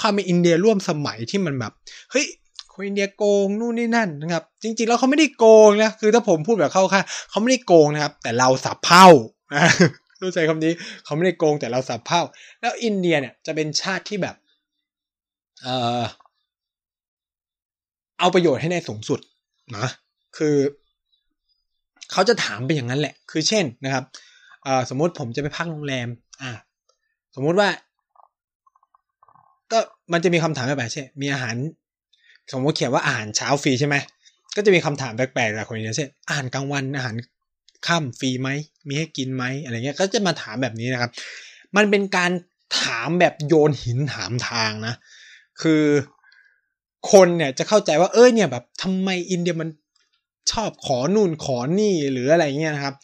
[SPEAKER 1] ความเป็นอินเดียร่วมสมัยที่มันแบบเฮ้ยคนอินเดียโกงนู่นนี่นั่นนะครับ จริง ๆ แล้วเขาไม่ได้โกงนะคือถ้าผมพูดแบบเข้าค่าเขาไม่ได้โกงนะครับ แต่เราสับเพ่ารู้ใจคำนี้เขาไม่ได้โกงแต่เราสับเพ่าแล้วอินเดียเนี่ยจะเป็นชาติที่แบบเอ่อเอาประโยชน์ให้ในสูงสุดนะคือเขาจะถามไปอย่างนั้นแหละ คือเช่นนะครับสมมติผมจะไปพักโรงแรม อ่า สมมุติว่า ก็มันจะมีคำถามแบบใช่ มีอาหารสมมติเขียนว่าอาหารเช้าฟรีใช่ไหม ก็จะมีคำถามแปลกๆจากคนนี้เช่นอาหารกลางวันอาหารค่ำฟรีไหม มีให้กินไหมอะไรเงี้ย ก็จะมาถามแบบนี้นะครับ มันเป็นการถามแบบโยนหินถามทางนะ คือคนเนี่ยจะเข้าใจว่าเออเนี่ยแบบทำไมอินเดียมันชอบขอนู่นขอนี่หรืออะไรเงี้ยนะครับ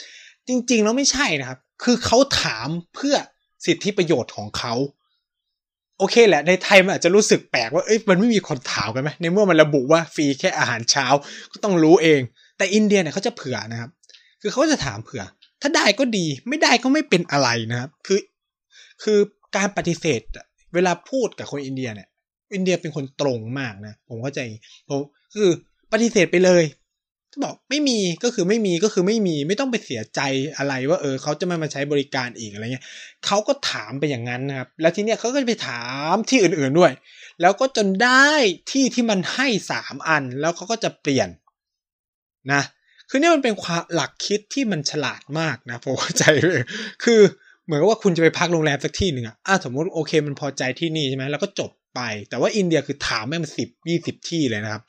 [SPEAKER 1] จริงๆแล้วไม่ใช่นะครับ คือเขาถามเพื่อสิทธิประโยชน์ของเขา โอเคแหละในไทยมันอาจจะรู้สึกแปลกว่าเอ้ยมันไม่มีคนถามกันไหมในเมื่อมันระบุว่าฟรีแค่อาหารเช้าก็ต้องรู้เอง แต่อินเดียเนี่ยเขาจะเผื่อนะครับ คือเขาจะถามเผื่อ ถ้าได้ก็ดีไม่ได้ก็ไม่เป็นอะไรนะครับ คือ คือการปฏิเสธเวลาพูดกับคนอินเดียเนี่ย อินเดียเป็นคนตรงมากนะ ผมเข้าใจผมคือปฏิเสธไปเลย บอกไม่มีก็คือไม่มีก็คือไม่มีไม่ต้องไปเสียใจอะไรว่าเออเขาจะไม่มาใช้บริการอีกอะไรเงี้ยเขาก็ถามไปอย่างนั้นนะครับ แล้วทีเนี้ยเขาก็ไปถามที่อื่นๆด้วย แล้วก็จนได้ที่ที่มันให้สามอัน แล้วเขาก็จะเปลี่ยนนะคือเนี่ยมันเป็นความหลักคิดที่มันฉลาดมากนะผมเข้าใจเลยคือเหมือนกับว่าคุณจะไปพักโรงแรมสักที่หนึ่งอะสมมติโอเคมันพอใจที่นี่ใช่ไหมแล้วก็จบไป แต่ว่าอินเดียคือถามแม่มันสิบยี่สิบที่เลยนะครับ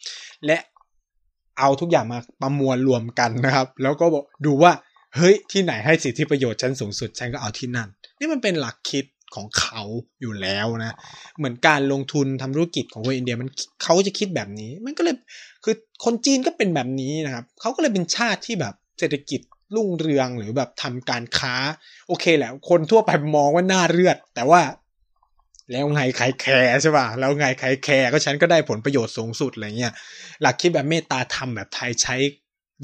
[SPEAKER 1] และ เอาทุกอย่างมาประมวลรวมกันนะครับ แล้วก็บอกดูว่าเฮ้ยที่ไหนให้สิทธิประโยชน์ชั้นสูงสุดฉันก็เอาที่นั่น นี่มันเป็นหลักคิดของเขาอยู่แล้วนะ เหมือนการลงทุนทำธุรกิจของคนอินเดียมันเขาจะคิดแบบนี้ มันก็เลยคือคนจีนก็เป็นแบบนี้นะครับเขาก็เลยเป็นชาติที่แบบเศรษฐกิจรุ่งเรืองหรือแบบทำการค้า โอเคแหละคนทั่วไปมองว่าหน้าเลือด แต่ว่า แล้วไงใครแคร์ใช่ป่ะแล้วไงใครแคร์ก็ฉันก็ได้ผลประโยชน์สูงสุดอะไรเงี้ยหลักคิดแบบเมตตาธรรมแบบไทยใช้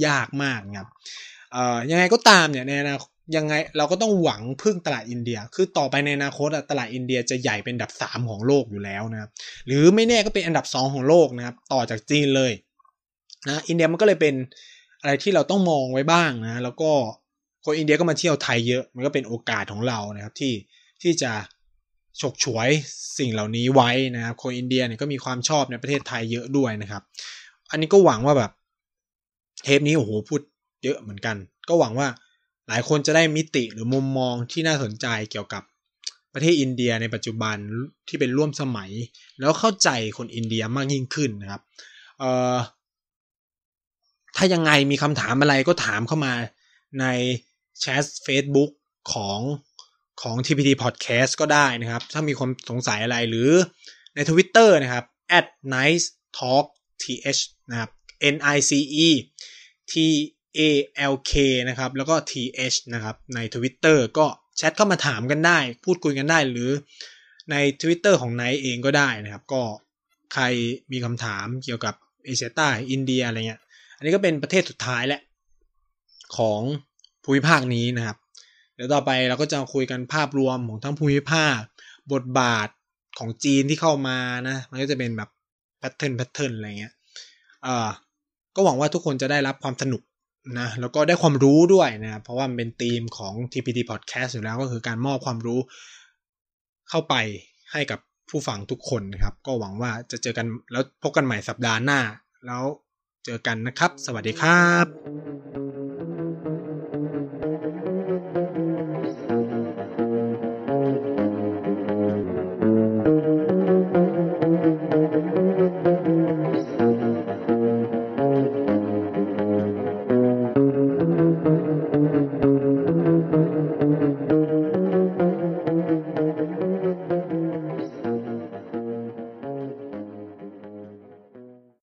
[SPEAKER 1] ยากมากครับเอ่อยังไงก็ตามเนี่ยในอนาคตยังไงเราก็ต้องหวังพึ่งตลาดอินเดีย คือต่อไปในอนาคตตลาดอินเดียจะใหญ่เป็นอันดับสามของโลกอยู่แล้วนะครับหรือไม่แน่ก็เป็นอันดับสองของโลกนะครับต่อจากจีนเลยนะอินเดียมันก็เลยเป็นอะไรที่เราต้องมองไว้บ้างนะแล้วก็คนอินเดียก็มาเที่ยวไทยเยอะมันก็เป็นโอกาสของเรานะครับที่ที่จะ ฉกฉวยสิ่งเหล่านี้ไว้นะครับ คนอินเดียเนี่ยก็มีความชอบในประเทศไทยเยอะด้วยนะครับ อันนี้ก็หวังว่าแบบเทปนี้โอ้โหพูดเยอะเหมือนกัน ก็หวังว่าหลายคนจะได้มิติหรือมุมมองที่น่าสนใจเกี่ยวกับประเทศอินเดียในปัจจุบันที่เป็นร่วมสมัย แล้วเข้าใจคนอินเดียมากยิ่งขึ้นนะครับเอ่อถ้ายังไงมีคำถามอะไรก็ถามเข้ามาในแชท Facebook ของ ของ TPT Podcast ก็ได้นะครับ ถ้ามีความสงสัยอะไรหรือใน Twitter นะครับ at nice talk th นะครับ n i c e t a l k นะครับ แล้วก็ th นะครับ ใน Twitter ก็แชทเข้ามาถามกันได้ พูดคุยกันได้หรือใน Twitter ของไนท์เองก็ได้นะครับ ก็ใครมีคำถามเกี่ยวกับเอเชียใต้อินเดียอะไรเงี้ย อันนี้ก็เป็นประเทศสุดท้ายแหละ ของภูมิภาคนี้นะครับ เดี๋ยวต่อไปเราก็จะคุยกันภาพรวมของทั้งภูมิภาค บทบาทของจีนที่เข้ามานะ มันก็จะเป็นแบบ pattern pattern อะไรเงี้ยเอ่อก็หวังว่าทุกคนจะได้รับความสนุกนะแล้วก็ได้ความรู้ด้วยนะเพราะว่ามันเป็นธีมของ TPT Podcast อยู่แล้วก็คือการมอบความรู้เข้าไปให้กับผู้ฟังทุกคนนะครับ ก็หวังว่าจะเจอกันแล้วพบกันใหม่สัปดาห์หน้า แล้วเจอกันนะครับ สวัสดีครับ